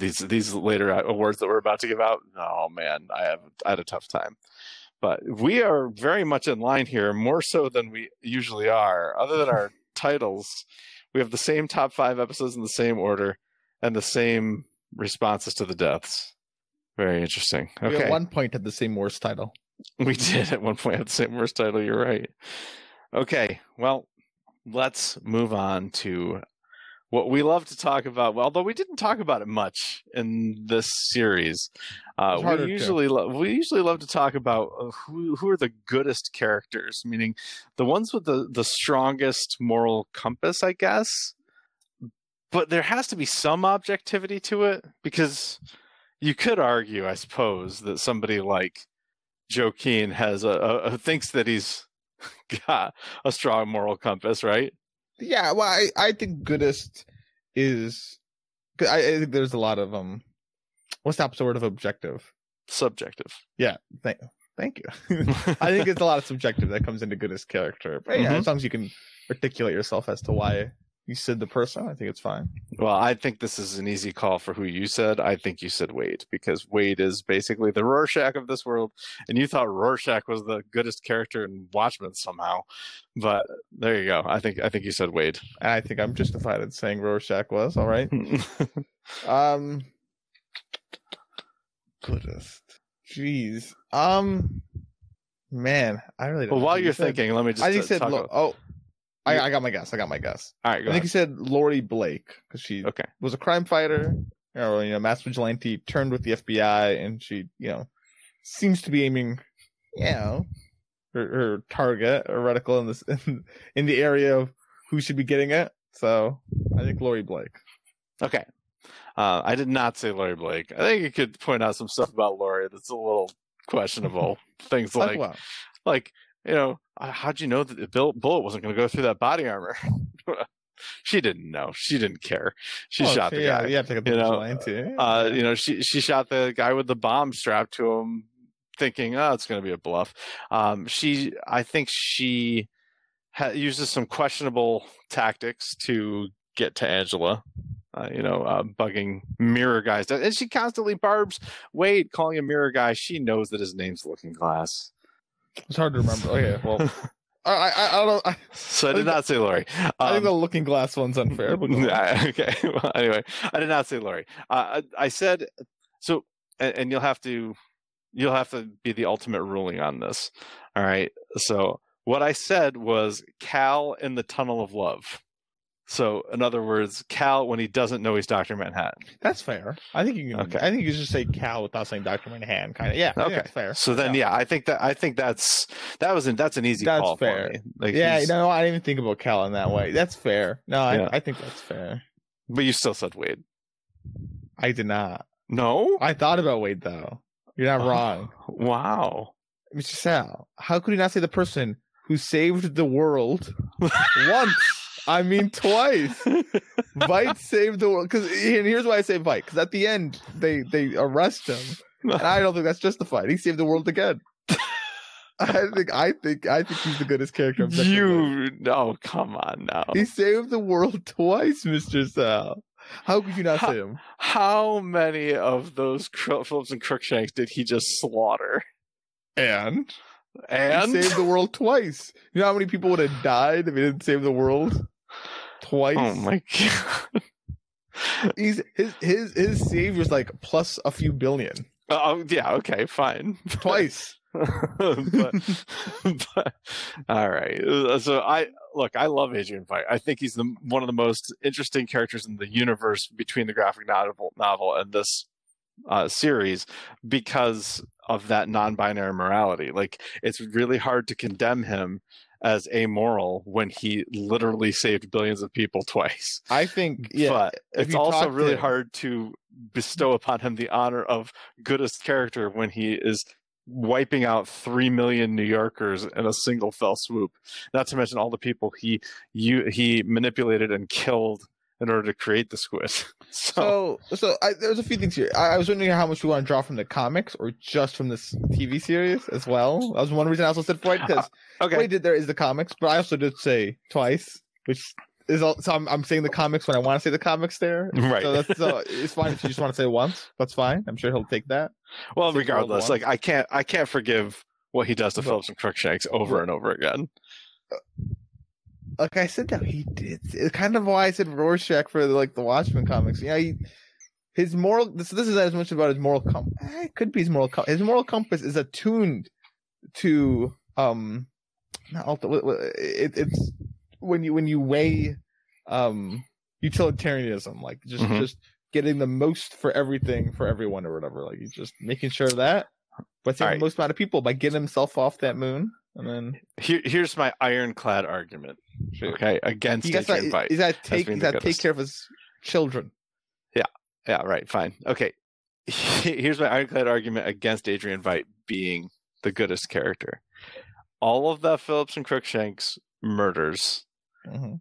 these these later awards that we're about to give out. Oh man, I have I had a tough time. But we are very much in line here, more so than we usually are. Other than our titles, we have the same top five episodes in the same order and the same responses to the deaths. Very interesting. We Okay, at one point had the same worst title. we did at one point have the same worst title. You're right. Okay, well, let's move on to what we love to talk about. Well, although we didn't talk about it much in this series, uh, we usually lo- we usually love to talk about uh, who who are the goodest characters, meaning the ones with the the strongest moral compass, I guess. But there has to be some objectivity to it because you could argue, I suppose, that somebody like Joe Keene has a, a, a thinks that he's got a strong moral compass, right? Yeah, well, I, I think goodest is I, I think there's a lot of um, what's the opposite word of objective? Subjective. Yeah. Thank, thank you. I think it's a lot of subjective that comes into goodest character. But yeah, Mhm. as long as you can articulate yourself as to why you said the person, I think it's fine. Well, I think this is an easy call for who you said. I think you said Wade because Wade is basically the Rorschach of this world, and you thought Rorschach was the goodest character in Watchmen somehow. But there you go. I think I think you said Wade. I think I'm justified in saying Rorschach was all right. Um, goodest. Jeez. Um, man, I really. Don't well, while you you're said. thinking, let me just. I think you uh, said talk Lo- about- oh, I, I got my guess. I got my guess. All right, go I think you said Laurie Blake because she Okay. was a crime fighter, or you know, mass vigilante, turned with the FBI, and she, you know, seems to be aiming, you know, her, her target or reticle in this in, in the area of who should be getting it. So I think Laurie Blake. Okay. Uh, I did not say Laurie Blake. I think you could point out some stuff about Laurie that's a little questionable. Things Like, like, like you know, uh, how'd you know that the bullet wasn't going to go through that body armor? she didn't know. She didn't care. She well, shot the yeah, guy. Yeah, take a you know, vigilante. Uh, you know, she she shot the guy with the bomb strapped to him, thinking, "Oh, it's going to be a bluff." Um, she, I think, she ha- uses some questionable tactics to get to Angela. Uh, you know, uh, bugging mirror guys, and she constantly barbs Wade, calling him mirror guy. She knows that his name's Looking Glass. it's hard to remember. Okay, well, I, I, I don't. I, so I I did think not say Laurie. I think Um, the Looking Glass one's unfair. But go on. Okay. Well, anyway, I did not say Laurie. Uh, I, I said so, and, and you'll have to you'll have to be the ultimate ruling on this. All right. So what I said was Cal in the Tunnel of Love. So in other words, Cal when he doesn't know he's Doctor Manhattan. That's fair. I think you can. Okay. I think you just say Cal without saying Doctor Manhattan. Kind of. Yeah. Okay. That's fair. So then, yeah, I think that I think that's that was an, that's an easy That's call fair. for me. Like, yeah. he's- No, I didn't even think about Cal in that way. That's fair. No, I, Yeah. I think that's fair. but you still said Wade. I did not. No. I thought about Wade though. You're not Oh. wrong, Wow. Mr. Sal. How could you not say the person who saved the world once? I mean, twice. Veidt saved the world. Because and here's why I say Veidt. Because at the end they they arrest him, and I don't think that's justified. He saved the world again. I think I think I think he's the goodest character. objectively. you no, come on now. He saved the world twice, Mister Sal. How could you not How- say him? How many of those Phillips and Crookshanks did he just slaughter? And And he saved the world twice. You know how many people would have died if he didn't save the world twice? oh my god! He's his his his save was like plus a few billion. billion Oh yeah, okay, fine. twice. but, but all right. So I look. I love Adrian Veidt. I think he's the one of the most interesting characters in the universe between the graphic novel novel and this uh, series because of that non-binary morality. Like it's really hard to condemn him as amoral when he literally saved billions of people twice. I think yeah. but it's also talk to really hard to bestow upon him the honor of goodest character when he is wiping out three million New Yorkers in a single fell swoop. Not to mention all the people he you he manipulated and killed in order to create the squid. So, So so I, there's a few things here. I, I was wondering how much we want to draw from the comics or just from this TV series as well. That was one reason I also said Freud because okay, what I did there is the comics, but I also did say twice, which is all, so I'm I'm saying the comics when I want to say the comics there. right. So that's so it's fine if you just want to say once. That's fine. I'm sure he'll take that. well, world regardless, like I can't I can't forgive what he does to But- Phillips and Crookshanks over and over again. Uh, Like I said, that he did. It's kind of why I said Rorschach for like the Watchmen comics. Yeah, he, his moral. This this is as much about his moral compass. It could be his moral. Com- his moral compass is attuned to um, not ulti- it, it's when you when you weigh um utilitarianism, like just Mhm. just getting the most for everything for everyone or whatever. Like he's just making sure of that, but saving Alright. the most amount of people by getting himself off that moon, and then Here, here's my ironclad argument. Okay, against gets Adrian that, Veidt. is that take is that take care of his children. Yeah, Yeah. right. Fine. Okay. Here's my ironclad argument against Adrian Veidt being the goodest character. all of the Phillips and Crookshanks murders Mhm.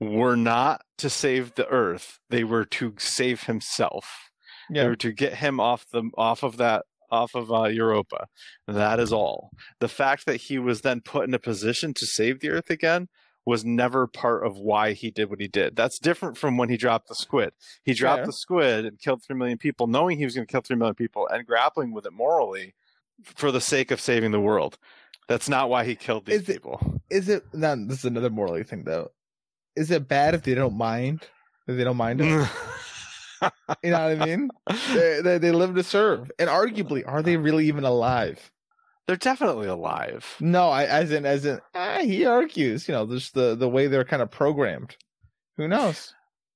were not to save the Earth; they were to save himself. They Yeah. were to get him off the off of that off of uh, Europa. That is all. The fact that he was then put in a position to save the Earth again was never part of why he did what he did. That's different from when he dropped the squid. He dropped Fair. the squid and killed three million people, knowing he was going to kill three million people and grappling with it morally for the sake of saving the world. That's not why he killed these Is it- people. Is it? No, this is another morally thing though. Is it bad if they don't mind? If they don't mind it? You know what I mean? they, they they live to serve, and arguably, are they really even alive? They're definitely alive. No, I as in as in ah, he argues. You know, just the the way they're kind of programmed. Who knows?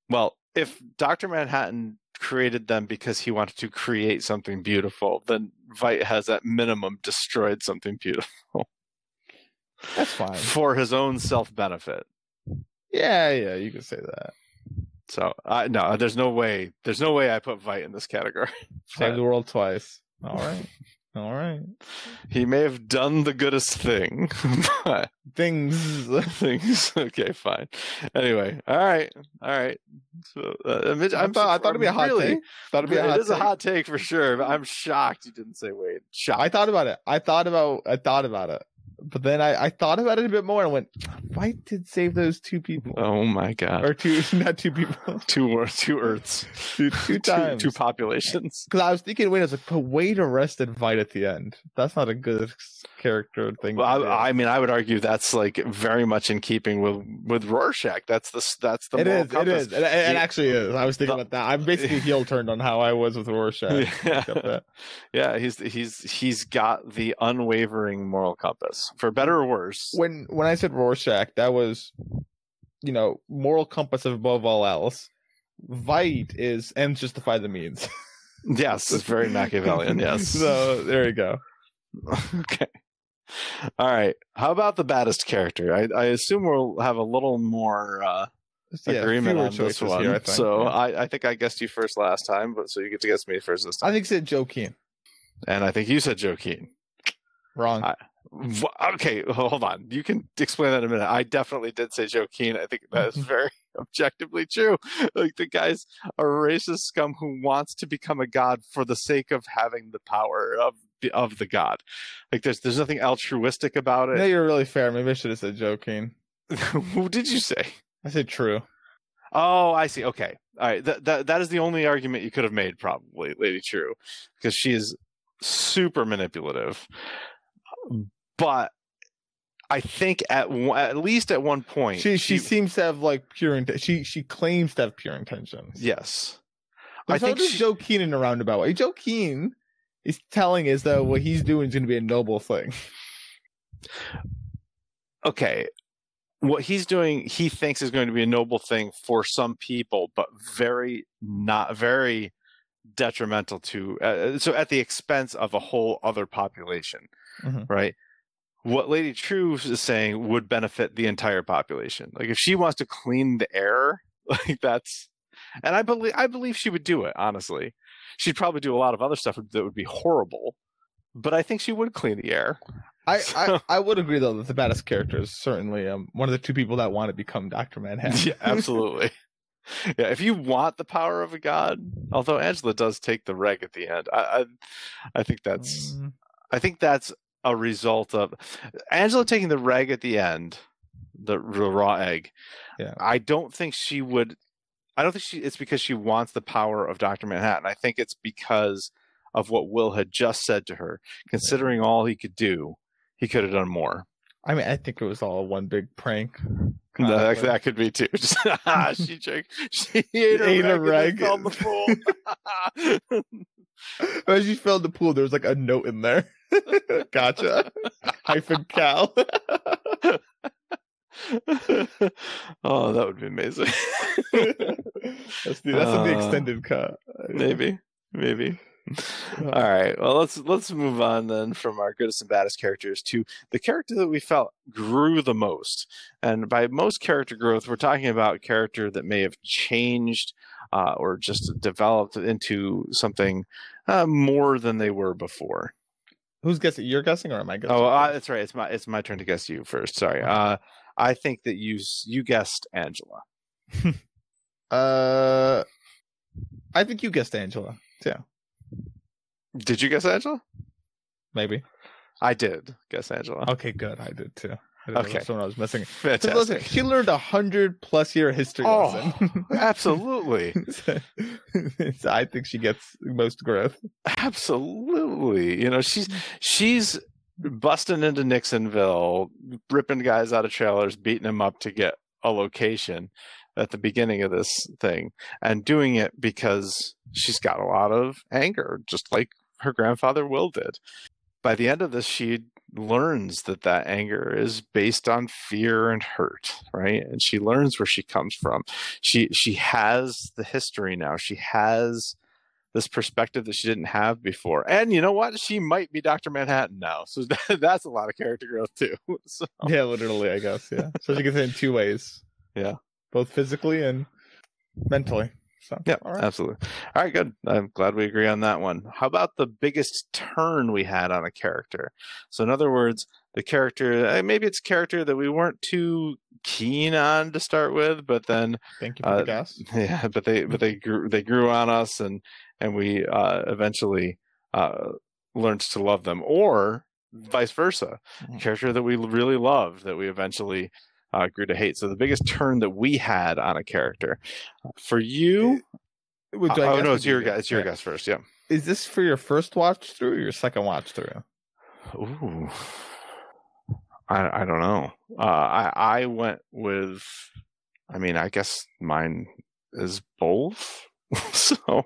Well, if Dr. Manhattan created them because he wanted to create something beautiful, then Veidt has at minimum destroyed something beautiful That's fine. for his own self benefit. Yeah, yeah, you could say that. So I no, there's no way there's no way I put Veidt in this category. Save the world twice. All right, all right. He may have done the goodest thing, but Things. things okay, fine. Anyway, all right, all right. So uh, I'm thought I thought it'd be a hot really, take. Thought it'd be a It hot is a hot take for sure, but I'm shocked you didn't say Wade. Shocked. I thought about it. I thought about. I thought about it. But then I, I thought about it a bit more and went, Veidt did save those two people. Oh my god. Or two, not two people. two two Earths. Two, two times. Two, populations. Because I was thinking, wait, I was like, but Wade arrested Veidt at the end. That's not a good character thing. Well. I, I mean, I would argue that's like very much in keeping with with Rorschach. That's the that's the It moral is. Compass. is. It, it actually is. I was thinking The- about that. I'm basically heel turned on how I was with Rorschach. Yeah. Yeah, he's he's he's got the unwavering moral compass, for better or worse. When when I said Rorschach, that was, you know, moral compass above all else. Veidt is ends justify the means. Yes, it's very Machiavellian. Yes. so there you go. okay. All right. How about the baddest character? I, I assume we'll have a little more uh, Yeah, agreement on this one. here, I so Yeah. I, I think I guessed you first last time, but so you get to guess me first this time. I think said Joe Keene. and I think you said Joe Keene. Wrong. I- Okay, hold on. You can explain that in a minute. I definitely did say Joe Keene. I think that is mm-hmm. very objectively Trieu. Like the guy's a racist scum who wants to become a god for the sake of having the power of the of the god. Like there's there's nothing altruistic about no, it. you're really fair. Maybe I should have said Joe Keene. Who did you say? I said true. Oh, I see. Okay. All right. That that that is the only argument you could have made, probably, Lady Trieu, because she is super manipulative. But I think at one- at least at one point She, she seems to have like pure intent. She she claims to have pure intentions. yes. But I think she- Joe Keene in a roundabout way. Joe Keene is telling us that what he's doing is going to be a noble thing. okay. What he's doing, he thinks is going to be a noble thing for some people, but very not very detrimental to. Uh, so at the expense of a whole other population, Mhm. right? What Lady Trieu is saying would benefit the entire population. Like if she wants to clean the air, like that's, and I believe I believe she would do it. Honestly, she'd probably do a lot of other stuff that would be horrible, but I think she would clean the air. I, I, I would agree though that the baddest character is certainly um, one of the two people that want to become Doctor Manhattan. yeah, absolutely. yeah, if you want the power of a god, although Angela does take the reg at the end, I, I, I think that's, Mm, I think that's a result of Angela taking the rag at the end, the, the raw egg. Yeah. I don't think she would. I don't think she. It's because she wants the power of Doctor Manhattan. I think it's because of what Will had just said to her. Considering all he could do, he could have done more. I mean, I think it was all one big prank. No, that, uh, Honestly. that could be too. Just, ah, she drank, she ate a Ate a reg, and reg. then fell in the pool. As you fell in the pool, there was like a note in there. gotcha. Hyphen Cal. oh, that would be amazing. that's the that's in the Uh, extended cut. maybe, maybe. All right. Well, let's let's move on then from our goodest and baddest characters to the character that we felt grew the most. And by most character growth, we're talking about character that may have changed uh, or just developed into something uh, more than they were before. Who's guessing? You're guessing, or am I guessing? Oh, uh, that's right. It's my it's my turn to guess you first. Sorry. Uh, I think that you you guessed Angela. uh, I think you guessed Angela. Yeah, Did you guess Angela? maybe. I did guess Angela. Okay, good. I did too. Okay. someone I was missing. Fantastic. Listen, she learned a hundred plus year history Oh, lesson. Absolutely. So I think she gets most growth. Absolutely. You know, she's she's busting into Nixonville, ripping guys out of trailers, beating them up to get a location at the beginning of this thing, and doing it because she's got a lot of anger, just like her grandfather Will did. By the end of this, she learns that that anger is based on fear and hurt, right? And she learns where she comes from. She she has the history now. She has this perspective that she didn't have before. And you know what? She might be Dr. Manhattan now. So that's a lot of character growth too. So Yeah, literally, I guess. Yeah. So she gets it in two ways. Yeah. Both physically and mentally. So yeah, right. absolutely. All right, good. I'm glad we agree on that one. How about the biggest turn we had on a character? So in other words, the character uh, maybe it's a character that we weren't too keen on to start with, but then Thank you for uh, the gas. yeah, but they but they grew they grew on us and and we uh eventually uh learned to love them or vice versa. A Mhm. character that we really loved that we eventually uh, grew to hate. So the biggest turn that we had on a character for you. Would I oh no, it's your guys. It's your Yeah. guys first. Yeah. Is this for your first watch through or your second watch through? Ooh. I I don't know. Uh, I I went with. I mean, I guess mine is both. so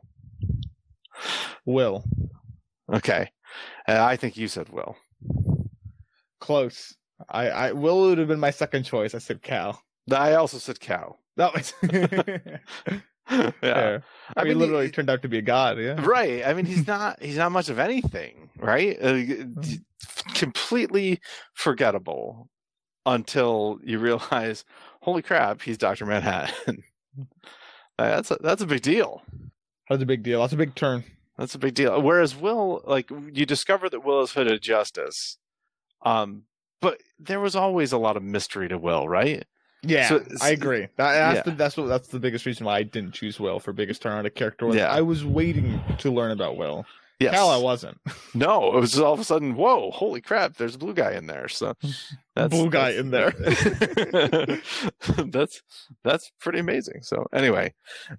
Will. okay, and I think you said Will. Close. I, I Will would have been my second choice. I said Cal. I also said Cal. That was. yeah, Fair. I, mean, literally he- turned out to be a god. Yeah. right. I mean, he's not. He's not much of anything, right? Uh, completely forgettable until you realize, holy crap, he's Doctor Manhattan. that's a, that's a big deal. That's a big deal. That's a big turn. That's a big deal. Whereas Will, like, you discover that Will is hooded justice, um, but there was always a lot of mystery to Will, right? Yeah, So- I agree. That, that's Yeah. the that's what that's the biggest reason why I didn't choose Will for biggest turn on a character. Was Yeah. I was waiting to learn about Will. Yes. Cal, I wasn't. No, it was all of a sudden, whoa, holy crap, there's a blue guy in there. So that's Blue guy in there. that's that's pretty amazing. So anyway,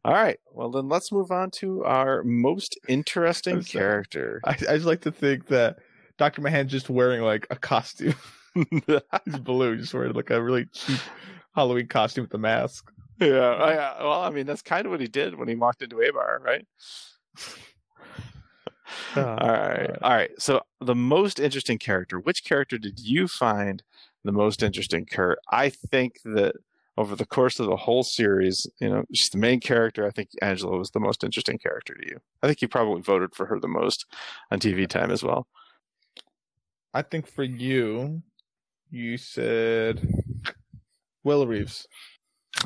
all right. Well then let's move on to our most interesting character. I, I just like to think that Doctor Mahan's just wearing like a costume. He's blue, just wearing like a really cheap Halloween costume with the mask. yeah, I, uh, well, I mean that's kind of what he did when he walked into Abar, right? Uh, all right, alright. all right. So the most interesting character. Which character did you find the most interesting, Kurt? I think that over the course of the whole series, you know, she's the main character. I think Angela was the most interesting character to you. I think you probably voted for her the most on TV time as well. I think for you, you said Will Reeves.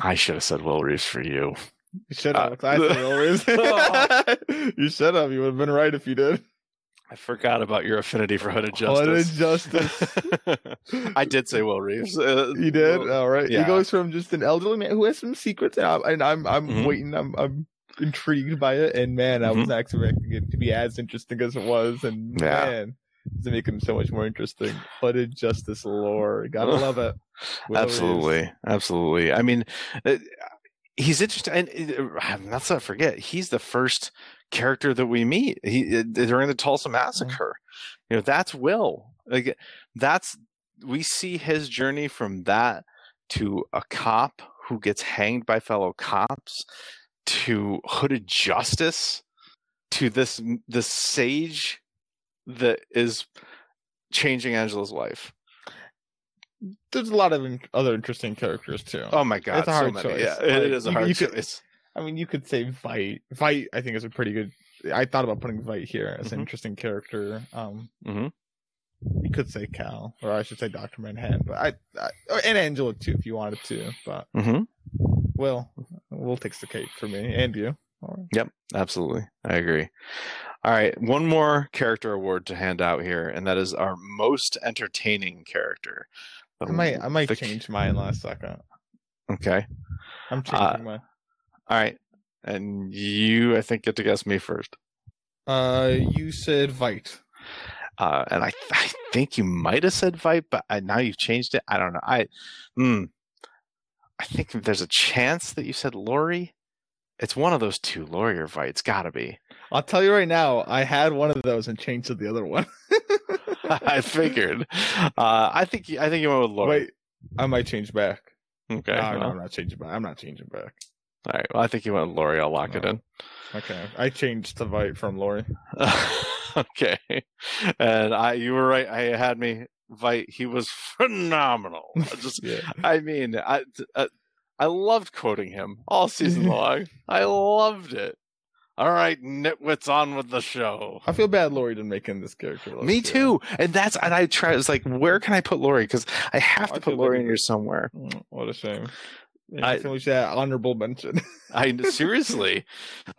I should have said Will Reeves for you. You should Uh, have. I said Will Reeves. you should have. You would have been right if you did. I forgot about your affinity for Hooded Justice. Hooded Justice. I did say Will Reeves. Uh, You did. Will- All right. yeah. He goes from just an elderly man who has some secrets, and I'm and I'm, I'm Mhm. waiting. I'm I'm intrigued by it, and man, I Mhm. wasn't expecting it to be as interesting as it was, and Yeah. man, it's make him so much more interesting. Hooded Justice lore, gotta love it. Absolutely, absolutely. I mean, uh, he's interesting, and uh, let's not forget, he's the first character that we meet. He uh, during the Tulsa massacre. You know, that's Will. Like that's we see his journey from that to a cop who gets hanged by fellow cops to hooded justice to this this sage that is changing Angela's life. There's a lot of in- other interesting characters too. Oh my god, It's a hard many. choice. Yeah, it Like, is a hard you could- choice. I mean, you could say Veidt. Veidt, I think, is a pretty good. I thought about putting Veidt here as Mhm. an interesting character. Um, Mhm. you could say Cal, or I should say Doctor Manhattan, but I, I and Angela too, if you wanted to. But hmm Will, Will takes the cake for me and you. All right. Yep, absolutely. I agree. All right, one more character award to hand out here, and that is our most entertaining character. I might I might The- change mine last second. Okay. I'm changing Uh, mine. All right. And you, I think, get to guess me first. Uh, you said Veidt. Uh, and I, I think you might have said Veidt, but I, now you've changed it. I don't know. I, hmm, I think there's a chance that you said Laurie. It's one of those two, Laurie or Veidt. It's got to be. I'll tell you right now, I had one of those and changed to the other one. I figured. Uh, I think you, I think you went with Laurie. Wait, I might change back. Okay. no, no, I'm not changing back. I'm not changing back. all right. Well, I think you went with Laurie. I'll lock it in. Okay, I changed the Veidt from Laurie. okay. And I, you were right. I had me Veidt. He was phenomenal. I Just, Yeah. I mean, I, I, I loved quoting him all season long. I loved it. All right, nitwits, on with the show. I feel bad Laurie didn't make in this character. Me yeah. too. And that's, and I try, it's like, where can I put Laurie? Because I have I to feel put Laurie like- in here somewhere. Mm, What a shame. I- we should honorable mention. I seriously,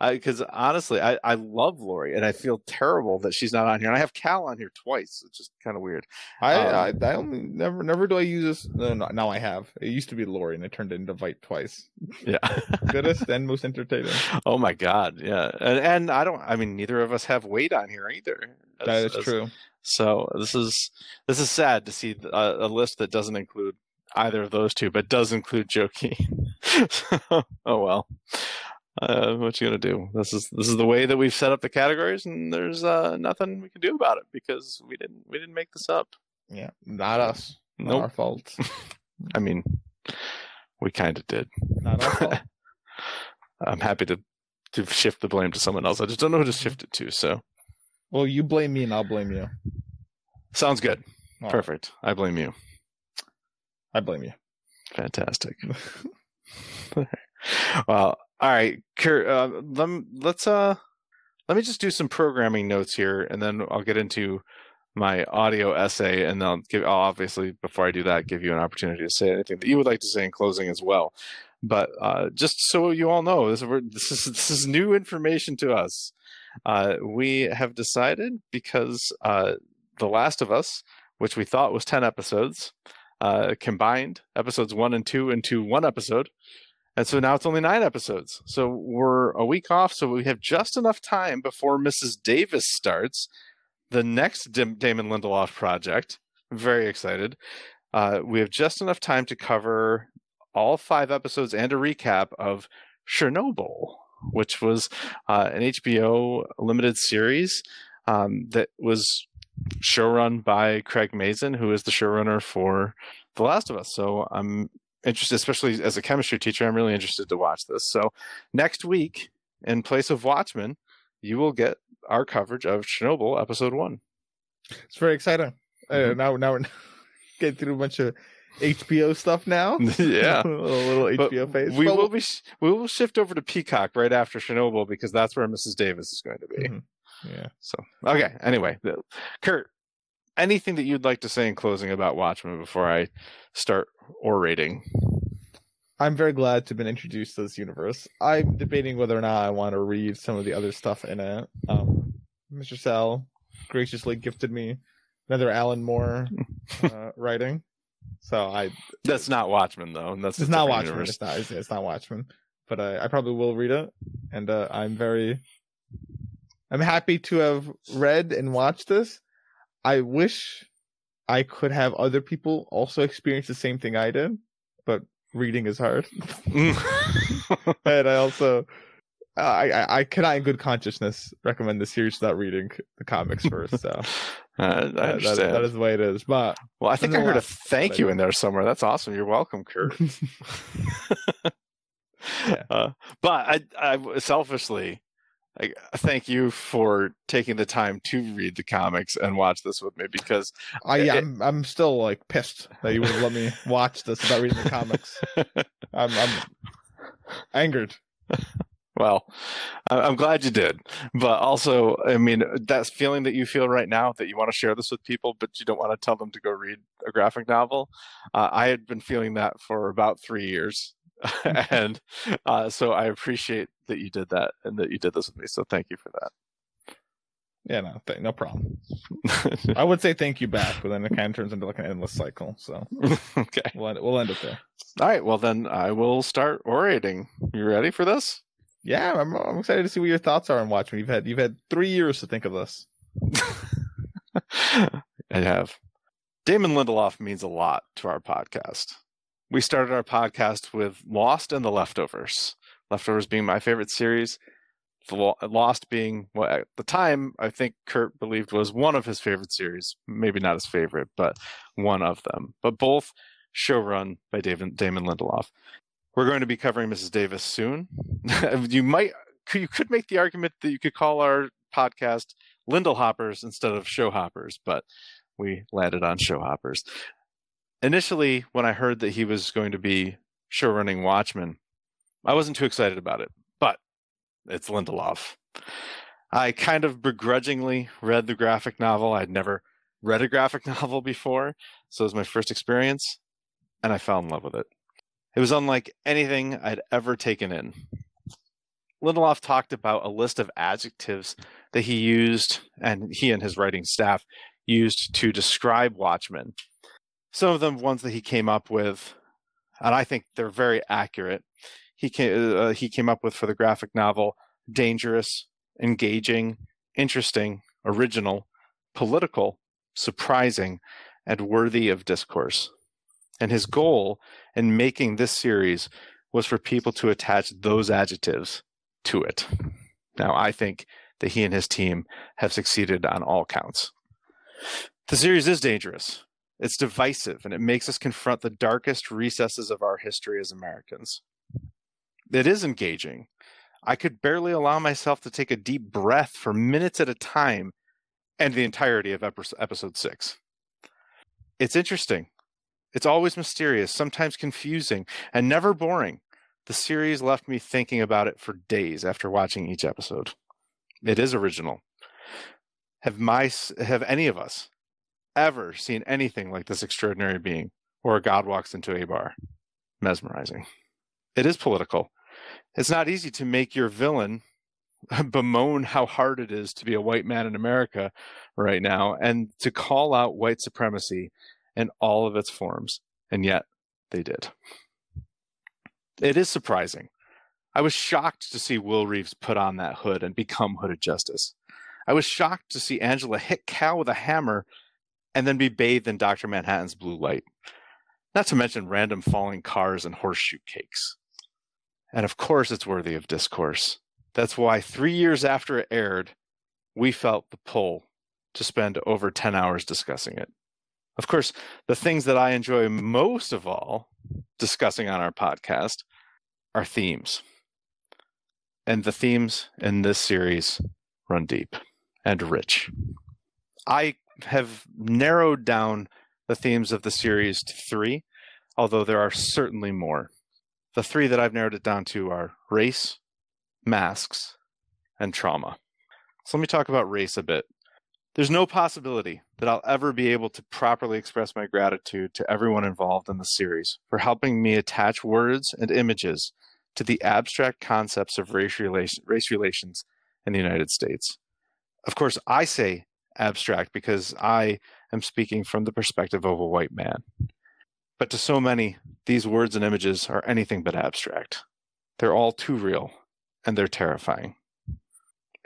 because honestly, I, I love Laurie, and I feel terrible that she's not on here. And I have Cal on here twice. It's just kind of weird. I, Um, I I only never never do I use this. No, no, now I have. It used to be Laurie, and I turned it into Veidt twice. Yeah. Goodest and most entertaining. oh my God. Yeah. And and I don't. I mean, neither of us have Wade on here either. That As- is as- true. So this is this is sad to see a, a list that doesn't include either of those two, but does include Joe Keene. oh well. Uh, what you gonna do? This is this is the way that we've set up the categories, and there's uh, nothing we can do about it because we didn't we didn't make this up. Yeah, not us. Not Nope. our fault. I mean, we kind of did. Not our fault. I'm happy to to shift the blame to someone else. I just don't know who to shift it to. So Well, you blame me, and I'll blame you. sounds good. All right, Perfect. I blame you. I blame you. Fantastic. well, all right, Kurt. Uh, let, let's uh, let me just do some programming notes here, and then I'll get into my audio essay, and I'll give. I'll obviously, before I do that, give you an opportunity to say anything that you would like to say in closing as well. But uh, just so you all know, this, we're, this is this is new information to us. Uh, we have decided because uh, the Last of Us, which we thought was ten episodes, uh, combined episodes one and two into one episode. And so now it's only nine episodes. So we're a week off. So we have just enough time before Mrs. Davis starts the next Dim- Damon Lindelof project. I'm very excited. Uh, we have just enough time to cover all five episodes and a recap of Chernobyl, which was uh, an HBO limited series um, that was showrun by Craig Mazin, who is the showrunner for The Last of Us. So I'm interested, especially as a chemistry teacher, I'm really interested to watch this. So next week, in place of Watchmen, you will get our coverage of Chernobyl episode one. It's very exciting. Uh, Mhm. now, now we're getting through a bunch of HBO stuff now. yeah. a little But HBO phase. We Well, will be we will shift over to Peacock right after Chernobyl because that's where Mrs. Davis is going to be. Mhm. Yeah. So okay. Anyway, Kurt, anything that you'd like to say in closing about Watchmen before I start orating? I'm very glad to have been introduced to this universe. I'm debating whether or not I want to read some of the other stuff in it. Um, Mr. Sal graciously gifted me another Alan Moore uh, writing. So I That's not Watchmen though. That's it's not Watchmen. universe. It's not. It's, it's not Watchmen. But uh, I probably will read it, and uh, I'm very. I'm happy to have read and watched this. I wish I could have other people also experience the same thing I did, but reading is hard. and I also, I, I, I cannot in good consciousness recommend the series without reading the comics first. So Uh, I that- that- that is the way it is. But well, I think I heard a thank you in there somewhere. That's awesome. You're welcome, Kurt. Yeah. uh, but I, I selfishly, I thank you for taking the time to read the comics and watch this with me because I, It- I'm, I'm still like pissed that you would let me watch this without reading the comics. I'm, I'm angered. Well, I'm glad you did, but also, I mean, that feeling that you feel right now that you want to share this with people, but you don't want to tell them to go read a graphic novel. I had been feeling that for about three years, and uh, so I appreciate that you did that and that you did this with me. So thank you for that. Yeah, no, th- no problem. I would say thank you back, but then it kind of turns into like an endless cycle. So okay. we'll end, we'll end it there. All right. Well, then I will start orating. You ready for this? Yeah, I'm, I'm excited to see what your thoughts are on Watchmen. You've had you've had three years to think of this. I have. Damon Lindelof means a lot to our podcast. We started our podcast with Lost and The Leftovers. Leftovers being my favorite series, Lost being what at the time I think Kurt believed was one of his favorite series. Maybe not his favorite, but one of them. But both showrun by David, Damon Lindelof. We're going to be covering Mrs. Davis soon. you might you could make the argument that you could call our podcast Lindelhoppers instead of Showhoppers, but we landed on Showhoppers. Initially, when I heard that he was going to be showrunning Watchmen, I wasn't too excited about it, but it's Lindelof. I kind of begrudgingly read the graphic novel. I'd never read a graphic novel before, so it was my first experience, and I fell in love with it. It was unlike anything I'd ever taken in. Lindelof talked about a list of adjectives that he used, and he and his writing staff used to describe Watchmen. Some of them ones that he came up with, and I think they're very accurate. He came, uh, he came up with for the graphic novel dangerous, engaging, interesting, original, political, surprising, and worthy of discourse. And his goal in making this series was for people to attach those adjectives to it. Now, I think that he and his team have succeeded on all counts. The series is dangerous. It's divisive and it makes us confront the darkest recesses of our history as Americans. It is engaging. I could barely allow myself to take a deep breath for minutes at a time and the entirety of episode six. It's interesting. It's always mysterious, sometimes confusing, and never boring. The series left me thinking about it for days after watching each episode. It is original. Have my have any of us ever seen anything like this extraordinary being or a god walks into a bar? Mesmerizing. It is political. It's not easy to make your villain bemoan how hard it is to be a white man in America right now and to call out white supremacy in all of its forms. And yet they did. It is surprising. I was shocked to see Will Reeves put on that hood and become Hooded Justice. I was shocked to see Angela hit Cal with a hammer and then be bathed in Dr. Manhattan's blue light. Not to mention random falling cars and horseshoe cakes. And of course, it's worthy of discourse. That's why three years after it aired, we felt the pull to spend over 10 hours discussing it. Of course, the things that I enjoy most of all discussing on our podcast are themes. And the themes in this series run deep and rich. I have narrowed down the themes of the series to three, although there are certainly more. The three that I've narrowed it down to are race, masks, and trauma. So let me talk about race a bit. There's no possibility that I'll ever be able to properly express my gratitude to everyone involved in the series for helping me attach words and images to the abstract concepts of race, relation, race relations in the United States. Of course, I say abstract because I am speaking from the perspective of a white man. But to so many, these words and images are anything but abstract. They're all too real, and they're terrifying.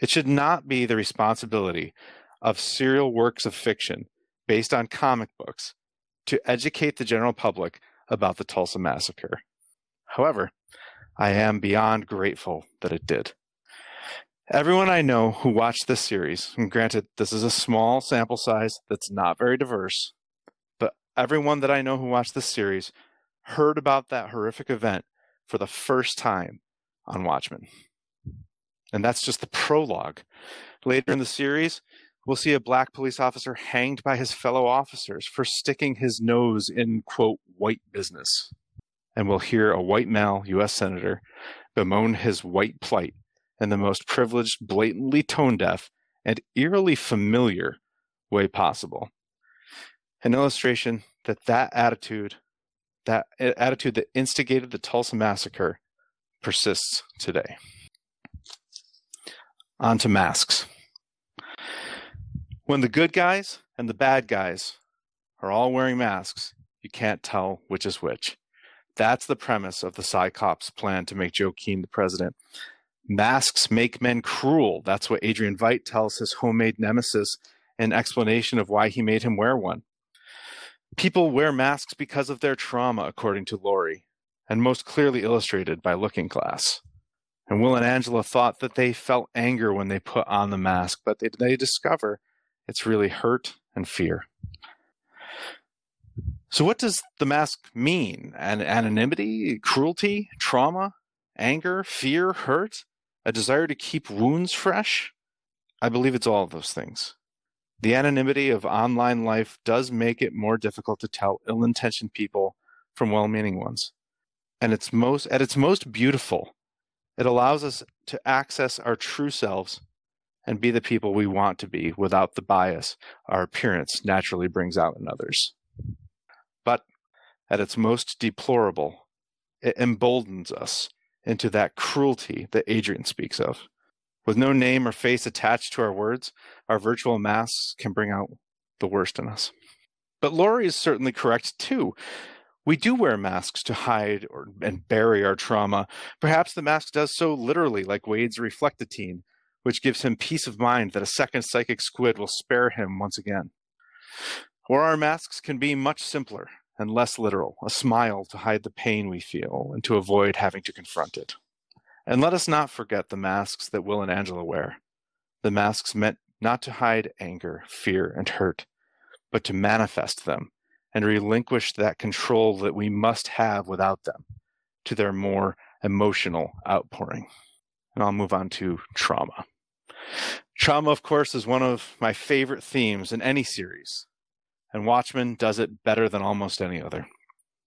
It should not be the responsibility of serial works of fiction based on comic books to educate the general public about the Tulsa Massacre. However, I am beyond grateful that it did. Everyone I know who watched this series, and granted, this is a small sample size that's not very diverse, but everyone that I know who watched this series heard about that horrific event for the first time on Watchmen. And that's just the prologue. Later in the series, we'll see a black police officer hanged by his fellow officers for sticking his nose in, quote, white business. And we'll hear a white male U.S. Senator bemoan his white plight in the most privileged, blatantly tone deaf, and eerily familiar way possible. An illustration that that attitude, that attitude that instigated the Tulsa massacre, persists today. On to masks. When the good guys and the bad guys are all wearing masks, you can't tell which is which. That's the premise of the Cyclops plan to make Joe Keene the president. Masks make men cruel. That's what Adrian Veidt tells his homemade nemesis in explanation of why he made him wear one. People wear masks because of their trauma, according to Laurie, and most clearly illustrated by Looking Glass. And Will and Angela thought that they felt anger when they put on the mask, but they, they discover it's really hurt and fear. So, what does the mask mean? An- anonymity, cruelty, trauma, anger, fear, hurt, a desire to keep wounds fresh? I believe it's all of those things. The anonymity of online life does make it more difficult to tell ill intentioned people from well meaning ones. And it's most at its most beautiful, it allows us to access our true selves and be the people we want to be without the bias our appearance naturally brings out in others. But at its most deplorable, it emboldens us into that cruelty that Adrian speaks of. With no name or face attached to our words, our virtual masks can bring out the worst in us. But Laurie is certainly correct too. We do wear masks to hide or, and bury our trauma. Perhaps the mask does so literally, like Wade's reflectatine, which gives him peace of mind that a second psychic squid will spare him once again. Or our masks can be much simpler and less literal, a smile to hide the pain we feel and to avoid having to confront it. And let us not forget the masks that Will and Angela wear. The masks meant not to hide anger, fear, and hurt, but to manifest them and relinquish that control that we must have without them to their more emotional outpouring. And I'll move on to trauma. Trauma, of course, is one of my favorite themes in any series, and Watchmen does it better than almost any other.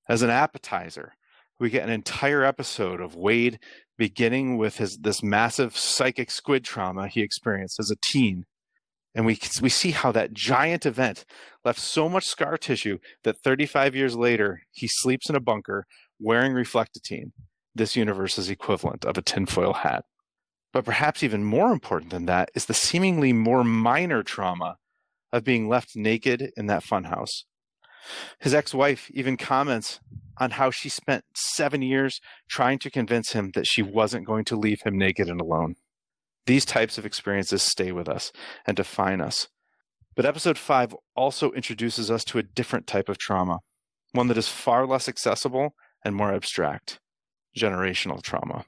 As an appetizer, we get an entire episode of Wade beginning with his this massive psychic squid trauma he experienced as a teen. And we we see how that giant event left so much scar tissue that 35 years later he sleeps in a bunker wearing reflectatine, this universe's equivalent of a tinfoil hat. But perhaps even more important than that is the seemingly more minor trauma of being left naked in that funhouse. His ex wife even comments on how she spent seven years trying to convince him that she wasn't going to leave him naked and alone. These types of experiences stay with us and define us. But episode 5 also introduces us to a different type of trauma, one that is far less accessible and more abstract generational trauma.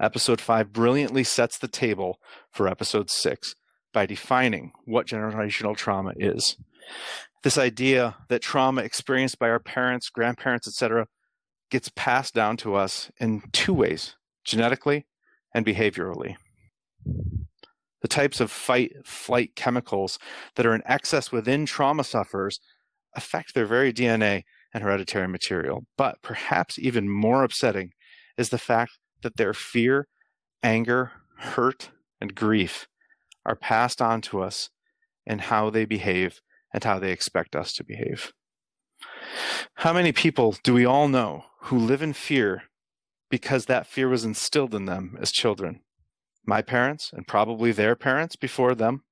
Episode 5 brilliantly sets the table for episode 6 by defining what generational trauma is. This idea that trauma experienced by our parents, grandparents, etc., gets passed down to us in two ways genetically and behaviorally. The types of fight flight chemicals that are in excess within trauma sufferers affect their very DNA and hereditary material. But perhaps even more upsetting is the fact that their fear, anger, hurt, and grief are passed on to us in how they behave and how they expect us to behave. How many people do we all know who live in fear because that fear was instilled in them as children? My parents, and probably their parents before them,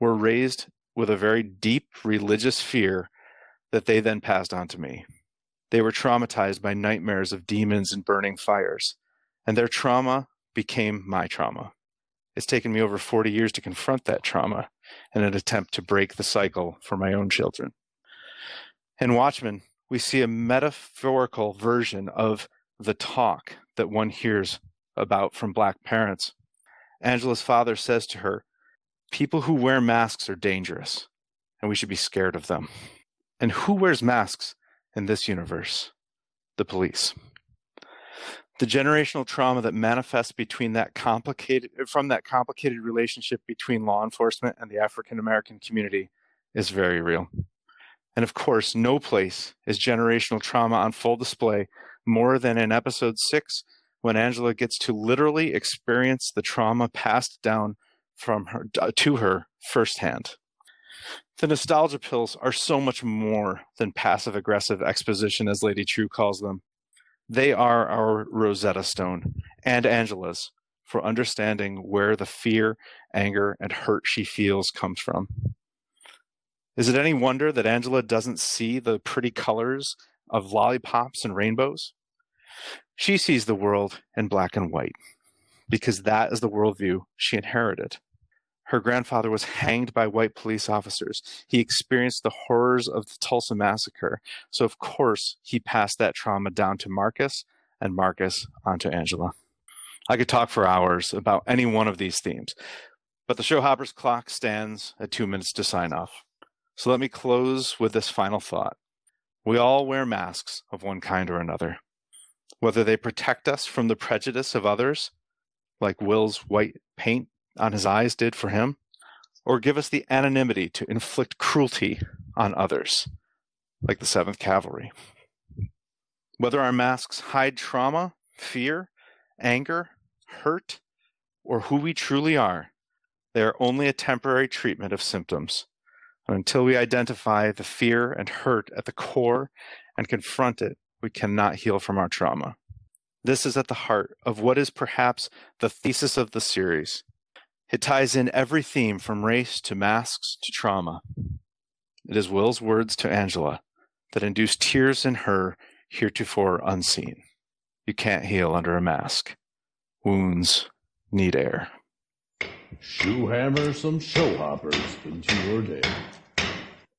were raised with a very deep religious fear that they then passed on to me. They were traumatized by nightmares of demons and burning fires and their trauma became my trauma. It's taken me over 40 years to confront that trauma in an attempt to break the cycle for my own children. In Watchmen, we see a metaphorical version of the talk that one hears about from black parents. Angela's father says to her, People who wear masks are dangerous, and we should be scared of them. And who wears masks in this universe? The police the generational trauma that manifests between that complicated uh, from that complicated relationship between law enforcement and the African American community is very real. And of course, no place is generational trauma on full display more than in episode 6 when Angela gets to literally experience the trauma passed down from her to her firsthand. The nostalgia pills are so much more than passive aggressive exposition as Lady Trieu calls them they are our Rosetta Stone and Angela's for understanding where the fear, anger, and hurt she feels comes from. Is it any wonder that Angela doesn't see the pretty colors of lollipops and rainbows? She sees the world in black and white because that is the worldview she inherited. Her grandfather was hanged by white police officers. He experienced the horrors of the Tulsa massacre. So, of course, he passed that trauma down to Marcus and Marcus onto Angela. I could talk for hours about any one of these themes, but the show hopper's clock stands at two minutes to sign off. So let me close with this final thought. We all wear masks of one kind or another, whether they protect us from the prejudice of others, like Will's white paint on his eyes did for him, or give us the anonymity to inflict cruelty on others, like the 7th Kavalry. Whether our masks hide trauma, fear, anger, hurt, or who we truly are, they are only a temporary treatment of symptoms. And until we identify the fear and hurt at the core and confront it, we cannot heal from our trauma. This is at the heart of what is perhaps the thesis of the series. It ties in every theme from race to masks to trauma. It is Will's words to Angela that induce tears in her heretofore unseen. You can't heal under a mask. Wounds need air. Shoe hammer some show hoppers into your day.